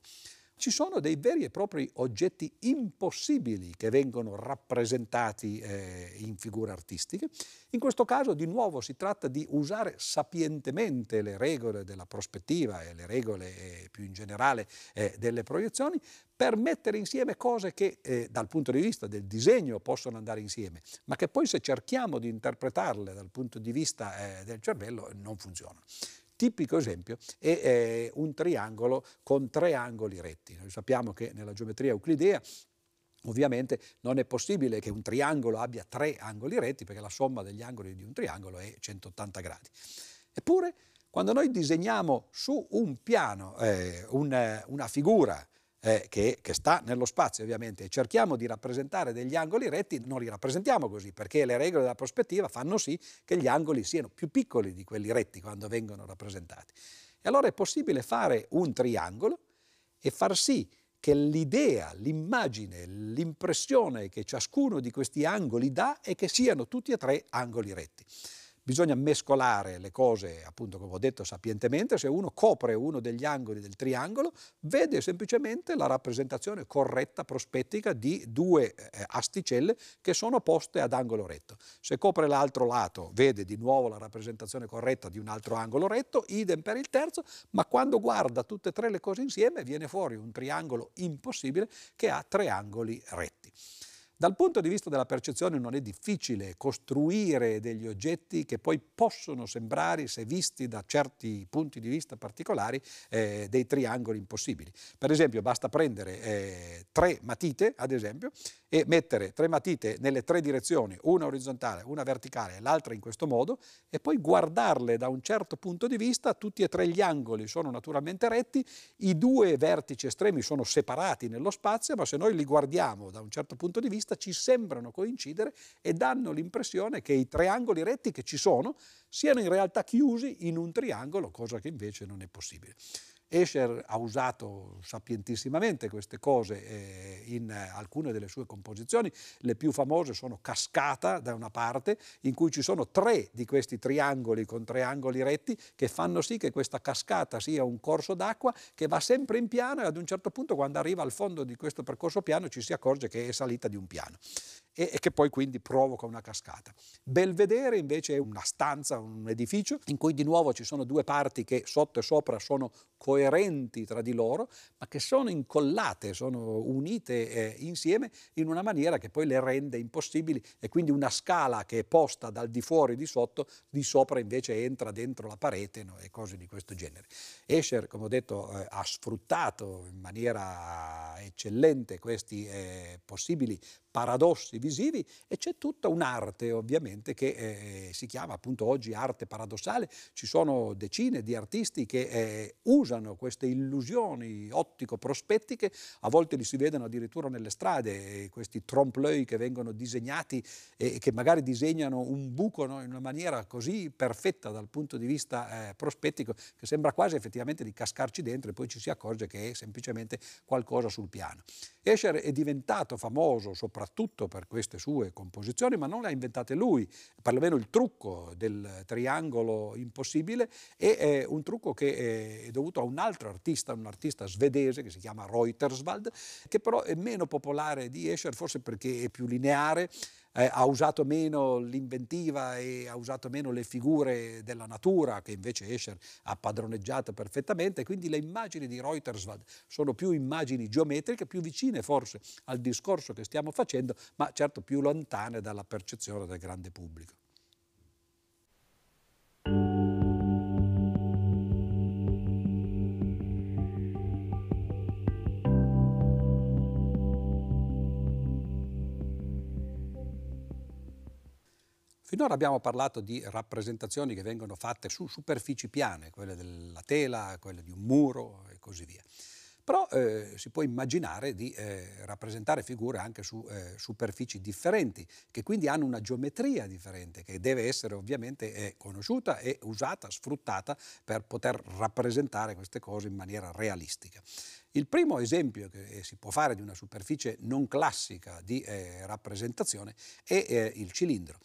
ci sono dei veri e propri oggetti impossibili che vengono rappresentati eh, in figure artistiche. In questo caso di nuovo si tratta di usare sapientemente le regole della prospettiva e le regole eh, più in generale eh, delle proiezioni per mettere insieme cose che eh, dal punto di vista del disegno possono andare insieme, ma che poi se cerchiamo di interpretarle dal punto di vista eh, del cervello non funzionano tipico esempio è eh, un triangolo con tre angoli retti. Noi sappiamo che nella geometria euclidea Ovviamente non è possibile che un triangolo abbia tre angoli retti perché la somma degli angoli di un triangolo è 180 gradi. Eppure, quando noi disegniamo su un piano eh, un, una figura eh, che, che, sta nello spazio ovviamente e cerchiamo di rappresentare degli angoli retti, non li rappresentiamo così perché le regole della prospettiva fanno sì che gli angoli siano più piccoli di quelli retti quando vengono rappresentati. E allora è possibile fare un triangolo e far sì che l'idea, l'immagine, l'impressione che ciascuno di questi angoli dà è che siano tutti e tre angoli retti. Bisogna mescolare le cose, appunto come ho detto sapientemente, se uno copre uno degli angoli del triangolo, vede semplicemente la rappresentazione corretta prospettica di due eh, asticelle che sono poste ad angolo retto. Se copre l'altro lato, vede di nuovo la rappresentazione corretta di un altro angolo retto, idem per il terzo, ma quando guarda tutte e tre le cose insieme viene fuori un triangolo impossibile che ha tre angoli retti. Dal punto di vista della percezione non è difficile costruire degli oggetti che poi possono sembrare, se visti da certi punti di vista particolari, eh, dei triangoli impossibili. Per esempio basta prendere eh, tre matite, ad esempio, e mettere tre matite nelle tre direzioni, una orizzontale, una verticale e l'altra in questo modo, e poi guardarle da un certo punto di vista, tutti e tre gli angoli sono naturalmente retti, i due vertici estremi sono separati nello spazio, ma se noi li guardiamo da un certo punto di vista, ci sembrano coincidere e danno l'impressione che i triangoli retti che ci sono siano in realtà chiusi in un triangolo, cosa che invece non è possibile. Escher ha usato sapientissimamente queste cose eh, in alcune delle sue composizioni, le più famose sono Cascata da una parte, in cui ci sono tre di questi triangoli con triangoli retti che fanno sì che questa cascata sia un corso d'acqua che va sempre in piano e ad un certo punto quando arriva al fondo di questo percorso piano ci si accorge che è salita di un piano. E, e, che poi quindi provoca una cascata. Belvedere invece è una stanza, un edificio in cui di nuovo ci sono due parti che sotto e sopra sono coerenti tra di loro, ma che sono incollate, sono unite eh, insieme in una maniera che poi le rende impossibili e quindi una scala che è posta dal di fuori di sotto, di sopra invece entra dentro la parete no? e cose di questo genere. Escher, come ho detto, eh, ha sfruttato in maniera eccellente questi eh, possibili paradossi visivi e c'è tutta un'arte ovviamente che eh, si chiama appunto oggi arte paradossale, ci sono decine di artisti che eh, usano queste illusioni ottico-prospettiche, a volte li si vedono addirittura nelle strade, eh, questi trompe-l'œil che vengono disegnati e che magari disegnano un buco no, in una maniera così perfetta dal punto di vista eh, prospettico che sembra quasi effettivamente di cascarci dentro e poi ci si accorge che è semplicemente qualcosa sul piano. Escher è diventato famoso soprattutto per queste sue composizioni, ma non le ha inventate lui, perlomeno il trucco del triangolo impossibile è un trucco che è dovuto a un altro artista, un artista svedese che si chiama Reuterswald, che però è meno popolare di Escher, forse perché è più lineare, eh, ha usato meno l'inventiva e ha usato meno le figure della natura che invece Escher ha padroneggiato perfettamente, quindi le immagini di Reuterswald sono più immagini geometriche, più vicine forse al discorso che stiamo facendo, ma certo più lontane dalla percezione del grande pubblico. Finora abbiamo parlato di rappresentazioni che vengono fatte su superfici piane, quelle della tela, quelle di un muro e così via. Però eh, si può immaginare di eh, rappresentare figure anche su eh, superfici differenti, che quindi hanno una geometria differente, che deve essere ovviamente eh, conosciuta e usata, sfruttata per poter rappresentare queste cose in maniera realistica. Il primo esempio che eh, si può fare di una superficie non classica di eh, rappresentazione è il cilindro.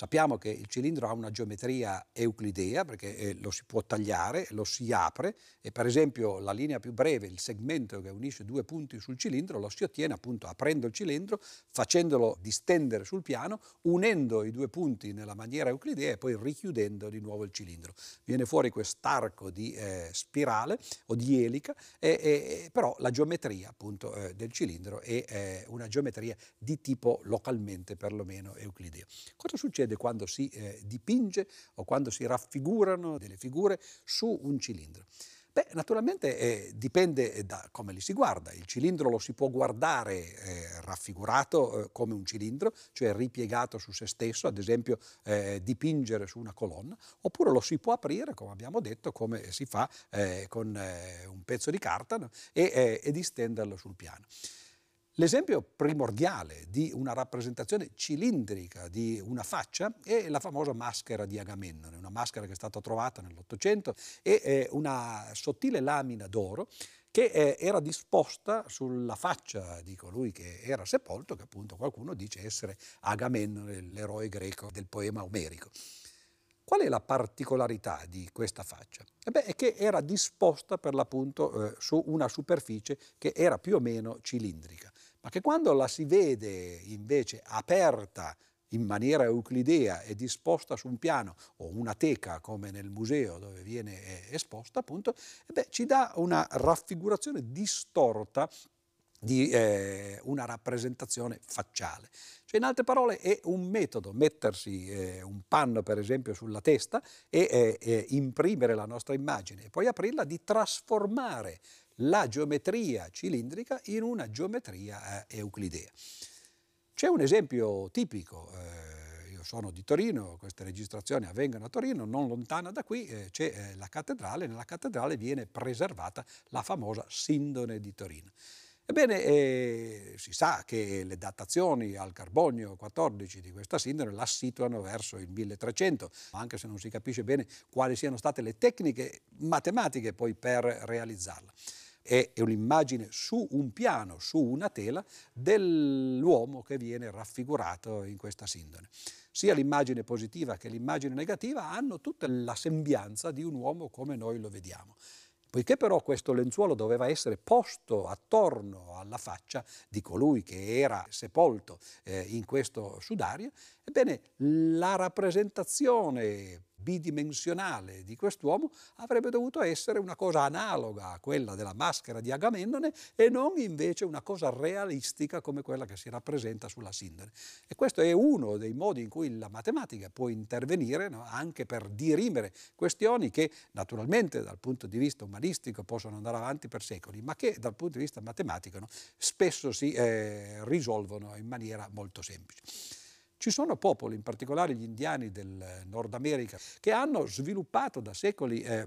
Sappiamo che il cilindro ha una geometria euclidea perché eh, lo si può tagliare, lo si apre e per esempio la linea più breve, il segmento che unisce due punti sul cilindro, lo si ottiene appunto aprendo il cilindro, facendolo distendere sul piano, unendo i due punti nella maniera euclidea e poi richiudendo di nuovo il cilindro. Viene fuori quest'arco di eh, spirale o di elica, e, e, però la geometria appunto eh, del cilindro è eh, una geometria di tipo localmente perlomeno euclideo. Cosa succede? Succede quando si eh, dipinge o quando si raffigurano delle figure su un cilindro? Beh, naturalmente eh, dipende da come li si guarda. Il cilindro lo si può guardare eh, raffigurato eh, come un cilindro, cioè ripiegato su se stesso, ad esempio eh, dipingere su una colonna, oppure lo si può aprire, come abbiamo detto, come si fa eh, con eh, un pezzo di carta no? e, e distenderlo sul piano. L'esempio primordiale di una rappresentazione cilindrica di una faccia è la famosa maschera di Agamennone, una maschera che è stata trovata nell'Ottocento e una sottile lamina d'oro che eh, era disposta sulla faccia di colui che era sepolto, che appunto qualcuno dice essere Agamennone, l'eroe greco del poema omerico. Qual è la particolarità di questa faccia? E beh, è che era disposta per l'appunto eh, su una superficie che era più o meno cilindrica ma che quando la si vede invece aperta in maniera euclidea e disposta su un piano o una teca come nel museo dove viene eh, esposta appunto, beh, ci dà una raffigurazione distorta di eh, una rappresentazione facciale. Cioè, in altre parole, è un metodo mettersi eh, un panno, per esempio, sulla testa e eh, imprimere la nostra immagine e poi aprirla, di trasformare la geometria cilindrica in una geometria eh, euclidea. C'è un esempio tipico, eh, io sono di Torino, queste registrazioni avvengono a Torino, non lontana da qui eh, c'è eh, la cattedrale, nella cattedrale viene preservata la famosa Sindone di Torino. Ebbene, eh, si sa che le datazioni al carbonio 14 di questa sindone la situano verso il 1300, anche se non si capisce bene quali siano state le tecniche matematiche poi per realizzarla è un'immagine su un piano, su una tela, dell'uomo che viene raffigurato in questa sindone. Sia l'immagine positiva che l'immagine negativa hanno tutta la sembianza di un uomo come noi lo vediamo. Poiché però questo lenzuolo doveva essere posto attorno alla faccia di colui che era sepolto eh, in questo sudario, ebbene la rappresentazione bidimensionale di quest'uomo avrebbe dovuto essere una cosa analoga a quella della maschera di Agamennone e non invece una cosa realistica come quella che si rappresenta sulla Sindone. E questo è uno dei modi in cui la matematica può intervenire no? anche per dirimere questioni che naturalmente dal punto di vista umanistico possono andare avanti per secoli, ma che dal punto di vista matematico no? spesso si eh, risolvono in maniera molto semplice. Ci sono popoli, in particolare gli indiani del Nord America, che hanno sviluppato da secoli eh,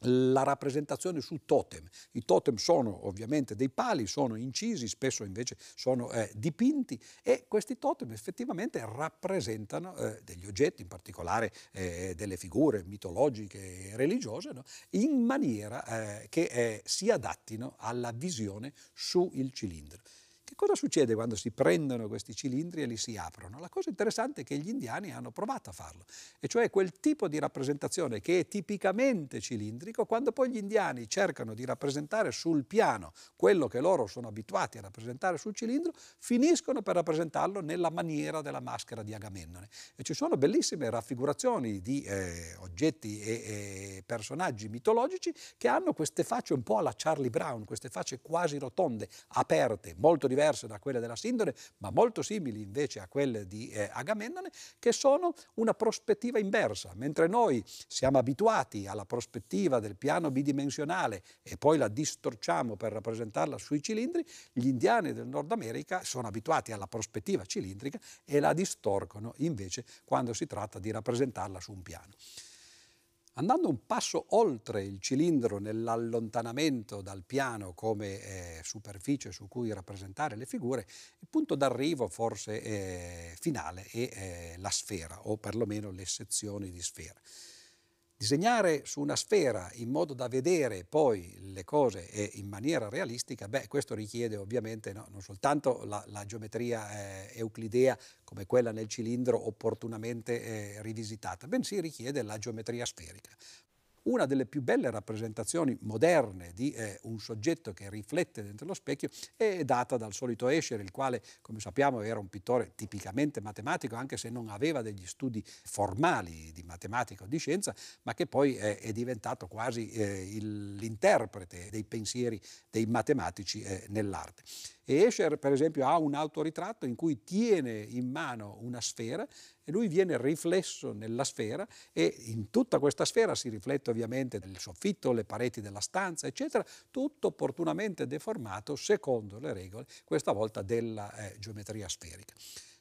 la rappresentazione su totem. I totem sono ovviamente dei pali, sono incisi, spesso invece sono eh, dipinti e questi totem effettivamente rappresentano eh, degli oggetti, in particolare eh, delle figure mitologiche e religiose, no? in maniera eh, che eh, si adattino alla visione sul cilindro. Che cosa succede quando si prendono questi cilindri e li si aprono? La cosa interessante è che gli indiani hanno provato a farlo, e cioè quel tipo di rappresentazione che è tipicamente cilindrico, quando poi gli indiani cercano di rappresentare sul piano quello che loro sono abituati a rappresentare sul cilindro, finiscono per rappresentarlo nella maniera della maschera di Agamennone. E ci sono bellissime raffigurazioni di eh, oggetti e, e personaggi mitologici che hanno queste facce un po' alla Charlie Brown, queste facce quasi rotonde, aperte, molto diverse diverse da quelle della Sindone, ma molto simili invece a quelle di eh, Agamennone, che sono una prospettiva inversa. Mentre noi siamo abituati alla prospettiva del piano bidimensionale e poi la distorciamo per rappresentarla sui cilindri, gli indiani del Nord America sono abituati alla prospettiva cilindrica e la distorcono invece quando si tratta di rappresentarla su un piano. Andando un passo oltre il cilindro nell'allontanamento dal piano come eh, superficie su cui rappresentare le figure, il punto d'arrivo forse eh, finale è eh, la sfera o perlomeno le sezioni di sfera. Disegnare su una sfera in modo da vedere poi le cose in maniera realistica, beh, questo richiede ovviamente no, non soltanto la, la geometria eh, euclidea come quella nel cilindro opportunamente eh, rivisitata, bensì richiede la geometria sferica. Una delle più belle rappresentazioni moderne di eh, un soggetto che riflette dentro lo specchio è data dal solito Escher, il quale, come sappiamo, era un pittore tipicamente matematico, anche se non aveva degli studi formali di matematica o di scienza, ma che poi è, è diventato quasi eh, l'interprete dei pensieri dei matematici eh, nell'arte. E Escher, per esempio, ha un autoritratto in cui tiene in mano una sfera e lui viene riflesso nella sfera e in tutta questa sfera si riflette ovviamente il soffitto, le pareti della stanza, eccetera, tutto opportunamente deformato secondo le regole, questa volta della eh, geometria sferica.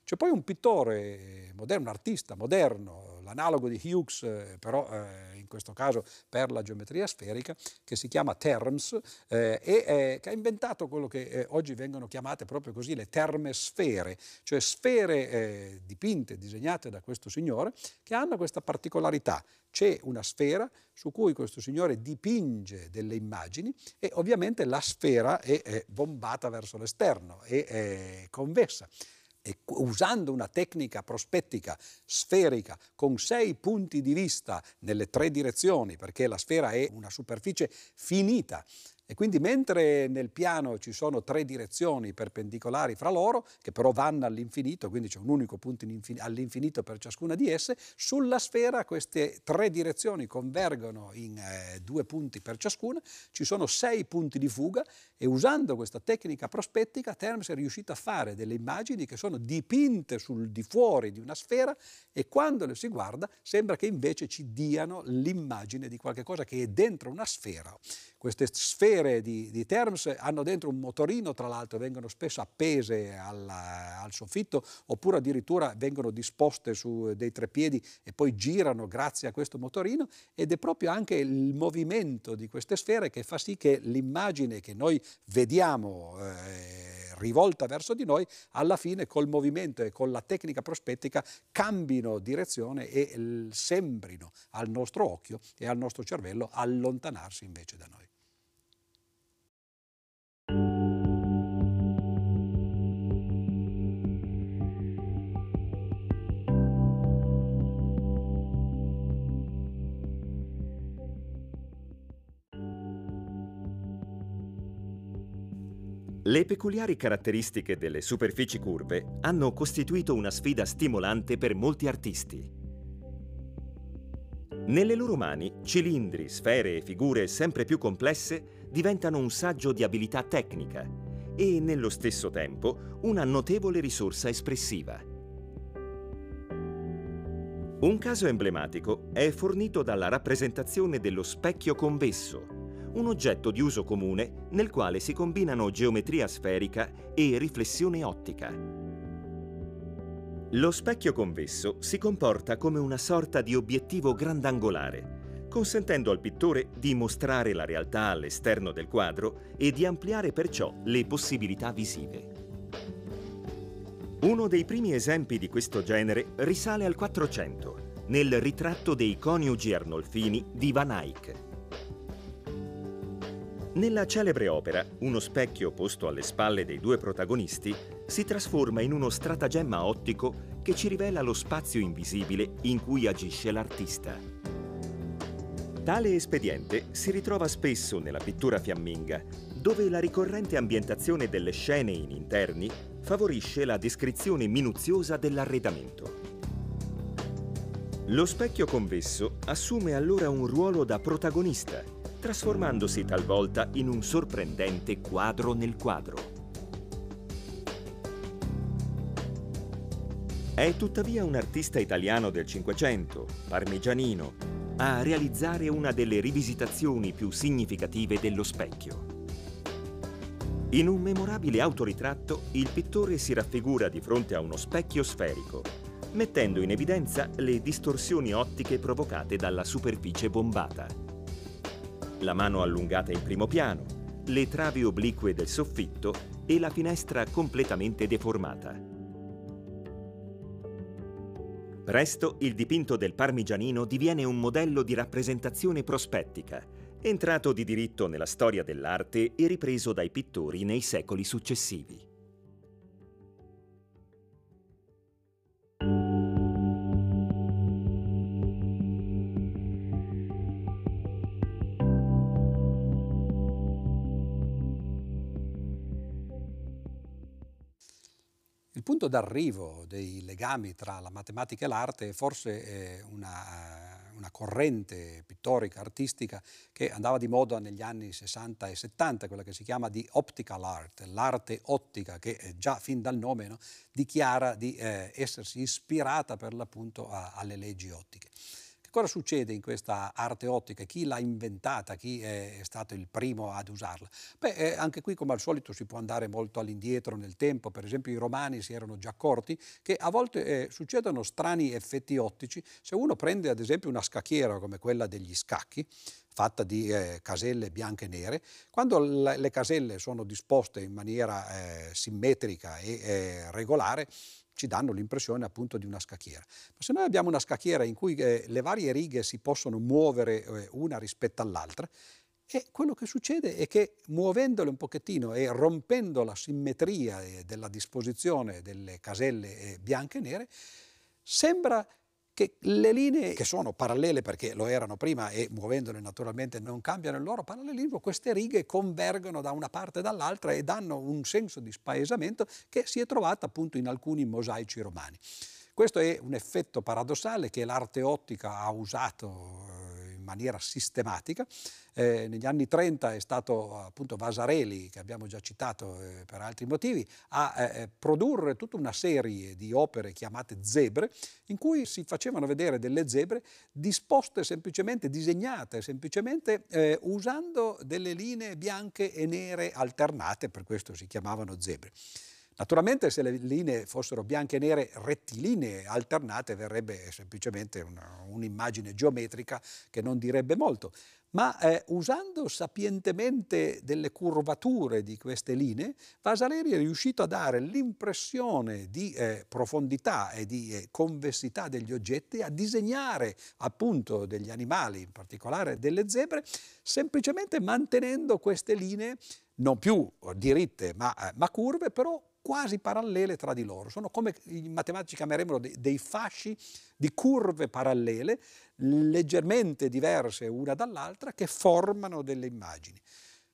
C'è poi un pittore moderno, un artista moderno, l'analogo di Hughes, eh, però eh, in questo caso per la geometria sferica, che si chiama Terms eh, e che ha inventato quello che oggi vengono chiamate proprio così le termesfere, cioè sfere dipinte, disegnate da questo signore, che hanno questa particolarità. C'è una sfera su cui questo signore dipinge delle immagini e ovviamente la sfera è, bombata verso l'esterno, è convessa e usando una tecnica prospettica sferica con sei punti di vista nelle tre direzioni, perché la sfera è una superficie finita e quindi mentre nel piano ci sono tre direzioni perpendicolari fra loro, che però vanno all'infinito, quindi c'è un unico punto all'infinito per ciascuna di esse, sulla sfera queste tre direzioni convergono in eh, due punti per ciascuna, ci sono sei punti di fuga e usando questa tecnica prospettica Terms è riuscito a fare delle immagini che sono dipinte sul di fuori di una sfera e quando le si guarda sembra che invece ci diano l'immagine di qualcosa che è dentro una sfera. Queste sfere di, di, Terms hanno dentro un motorino, tra l'altro vengono spesso appese al, al soffitto oppure addirittura vengono disposte su dei treppiedi e poi girano grazie a questo motorino ed è proprio anche il movimento di queste sfere che fa sì che l'immagine che noi vediamo eh, rivolta verso di noi, alla fine col movimento e con la tecnica prospettica cambino direzione e sembrino al nostro occhio e al nostro cervello allontanarsi invece da noi. Le peculiari caratteristiche delle superfici curve hanno costituito una sfida stimolante per molti artisti. Nelle loro mani, cilindri, sfere e figure sempre più complesse diventano un saggio di abilità tecnica e, nello stesso tempo, una notevole risorsa espressiva. Un caso emblematico è fornito dalla rappresentazione dello specchio convesso, un oggetto di uso comune nel quale si combinano geometria sferica e riflessione ottica. Lo specchio convesso si comporta come una sorta di obiettivo grandangolare, consentendo al pittore di mostrare la realtà all'esterno del quadro e di ampliare perciò le possibilità visive. Uno dei primi esempi di questo genere risale al 400, nel ritratto dei coniugi Arnolfini di Van Eyck. Nella celebre opera, uno specchio posto alle spalle dei due protagonisti si trasforma in uno stratagemma ottico che ci rivela lo spazio invisibile in cui agisce l'artista. Tale espediente si ritrova spesso nella pittura fiamminga, dove la ricorrente ambientazione delle scene in interni favorisce la descrizione minuziosa dell'arredamento. Lo specchio convesso assume allora un ruolo da protagonista trasformandosi talvolta in un sorprendente quadro nel quadro. È tuttavia un artista italiano del Cinquecento, parmigianino, a realizzare una delle rivisitazioni più significative dello specchio. In un memorabile autoritratto, il pittore si raffigura di fronte a uno specchio sferico, mettendo in evidenza le distorsioni ottiche provocate dalla superficie bombata la mano allungata in primo piano, le travi oblique del soffitto e la finestra completamente deformata. Presto il dipinto del Parmigianino diviene un modello di rappresentazione prospettica, entrato di diritto nella storia dell'arte e ripreso dai pittori nei secoli successivi. Punto d'arrivo dei legami tra la matematica e l'arte è forse una, una, corrente pittorica, artistica, che andava di moda negli anni 60 e 70, quella che si chiama di optical art, l'arte ottica, che già fin dal nome no, dichiara di eh, essersi ispirata per l'appunto a, alle leggi ottiche. Cosa succede in questa arte ottica? Chi l'ha inventata? Chi è stato il primo ad usarla? Beh, eh, anche qui come al solito si può andare molto all'indietro nel tempo, per esempio i romani si erano già accorti che a volte eh, succedono strani effetti ottici se uno prende ad esempio una scacchiera come quella degli scacchi, fatta di eh, caselle bianche e nere, quando le caselle sono disposte in maniera eh, simmetrica e eh, regolare, ci danno l'impressione appunto di una scacchiera. Ma se noi abbiamo una scacchiera in cui eh, le varie righe si possono muovere eh, una rispetto all'altra, e quello che succede è che muovendole un pochettino e rompendo la simmetria eh, della disposizione delle caselle eh, bianche e nere, sembra che le linee che sono parallele perché lo erano prima e muovendole naturalmente non cambiano il loro parallelismo, queste righe convergono da una parte e dall'altra e danno un senso di spaesamento che si è trovato appunto in alcuni mosaici romani. Questo è un effetto paradossale che l'arte ottica ha usato maniera sistematica eh, negli anni 30 è stato appunto Vasareli, che abbiamo già citato eh, per altri motivi, a eh, eh, produrre tutta una serie di opere chiamate zebre, in cui si facevano vedere delle zebre disposte semplicemente, disegnate semplicemente eh, usando delle linee bianche e nere alternate, per questo si chiamavano zebre. Naturalmente se le linee fossero bianche e nere rettilinee alternate verrebbe semplicemente un'immagine geometrica che non direbbe molto, ma eh, usando sapientemente delle curvature di queste linee, Vasaleri è riuscito a dare l'impressione di eh, profondità e di eh, convessità degli oggetti, a disegnare appunto degli animali, in particolare delle zebre, semplicemente mantenendo queste linee non più diritte ma, eh, ma curve, però quasi parallele tra di loro. Sono come i matematici chiamerebbero dei, dei fasci di curve parallele, leggermente diverse una dall'altra, che formano delle immagini.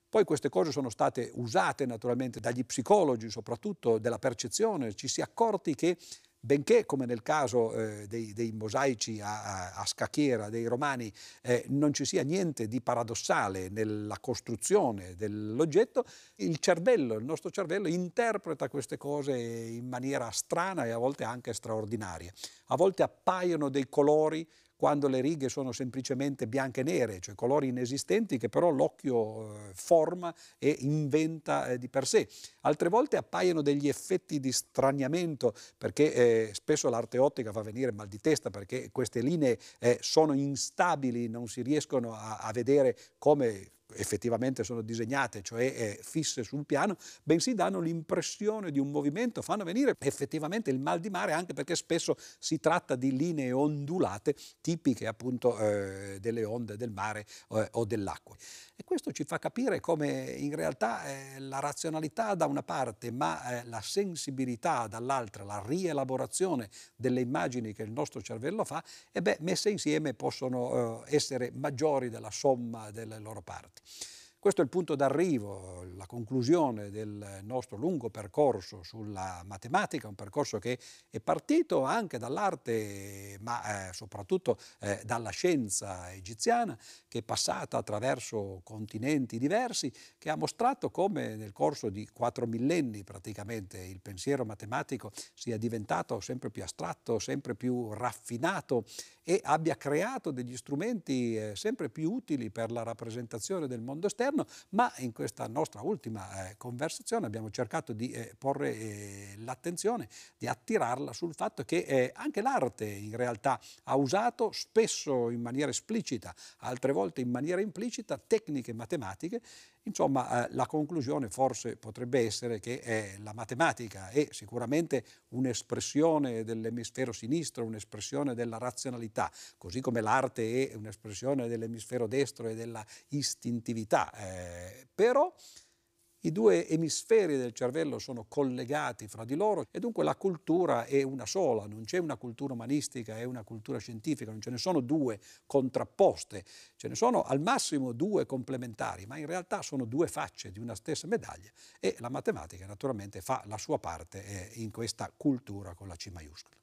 Poi queste cose sono state usate naturalmente dagli psicologi, soprattutto della percezione, ci si è accorti che benché come nel caso eh, dei, dei, mosaici a, a, scacchiera dei romani eh, non ci sia niente di paradossale nella costruzione dell'oggetto, il cervello, il nostro cervello interpreta queste cose in maniera strana e a volte anche straordinaria. A volte appaiono dei colori quando le righe sono semplicemente bianche e nere, cioè colori inesistenti che però l'occhio eh, forma e inventa eh, di per sé. Altre volte appaiono degli effetti di straniamento perché eh, spesso l'arte ottica fa venire mal di testa perché queste linee sono instabili, non si riescono a vedere come effettivamente sono disegnate, cioè eh, fisse sul piano, bensì danno l'impressione di un movimento, fanno venire effettivamente il mal di mare anche perché spesso si tratta di linee ondulate tipiche appunto eh, delle onde del mare eh, o dell'acqua. E questo ci fa capire come in realtà la razionalità da una parte, ma la sensibilità dall'altra, la rielaborazione delle immagini che il nostro cervello fa, e beh, messe insieme possono essere maggiori della somma delle loro parti. Questo è il punto d'arrivo, la conclusione del nostro lungo percorso sulla matematica, un percorso che è partito anche dall'arte, ma eh, soprattutto eh, dalla scienza egiziana, che è passata attraverso continenti diversi, che ha mostrato come nel corso di quattro millenni praticamente il pensiero matematico sia diventato sempre più astratto, sempre più raffinato e abbia creato degli strumenti eh, sempre più utili per la rappresentazione del mondo esterno, ma in questa nostra ultima eh, conversazione abbiamo cercato di eh, porre eh, l'attenzione, di attirarla sul fatto che eh, anche l'arte in realtà ha usato spesso in maniera esplicita, altre volte in maniera implicita, tecniche matematiche Insomma, eh, la conclusione forse potrebbe essere che la matematica è sicuramente un'espressione dell'emisfero sinistro, un'espressione della razionalità, così come l'arte è un'espressione dell'emisfero destro e della istintività. Eh, però i due emisferi del cervello sono collegati fra di loro e dunque la cultura è una sola, non c'è una cultura umanistica e una cultura scientifica, non ce ne sono due contrapposte, ce ne sono al massimo due complementari, ma in realtà sono due facce di una stessa medaglia e la matematica naturalmente fa la sua parte eh, in questa cultura con la C maiuscola.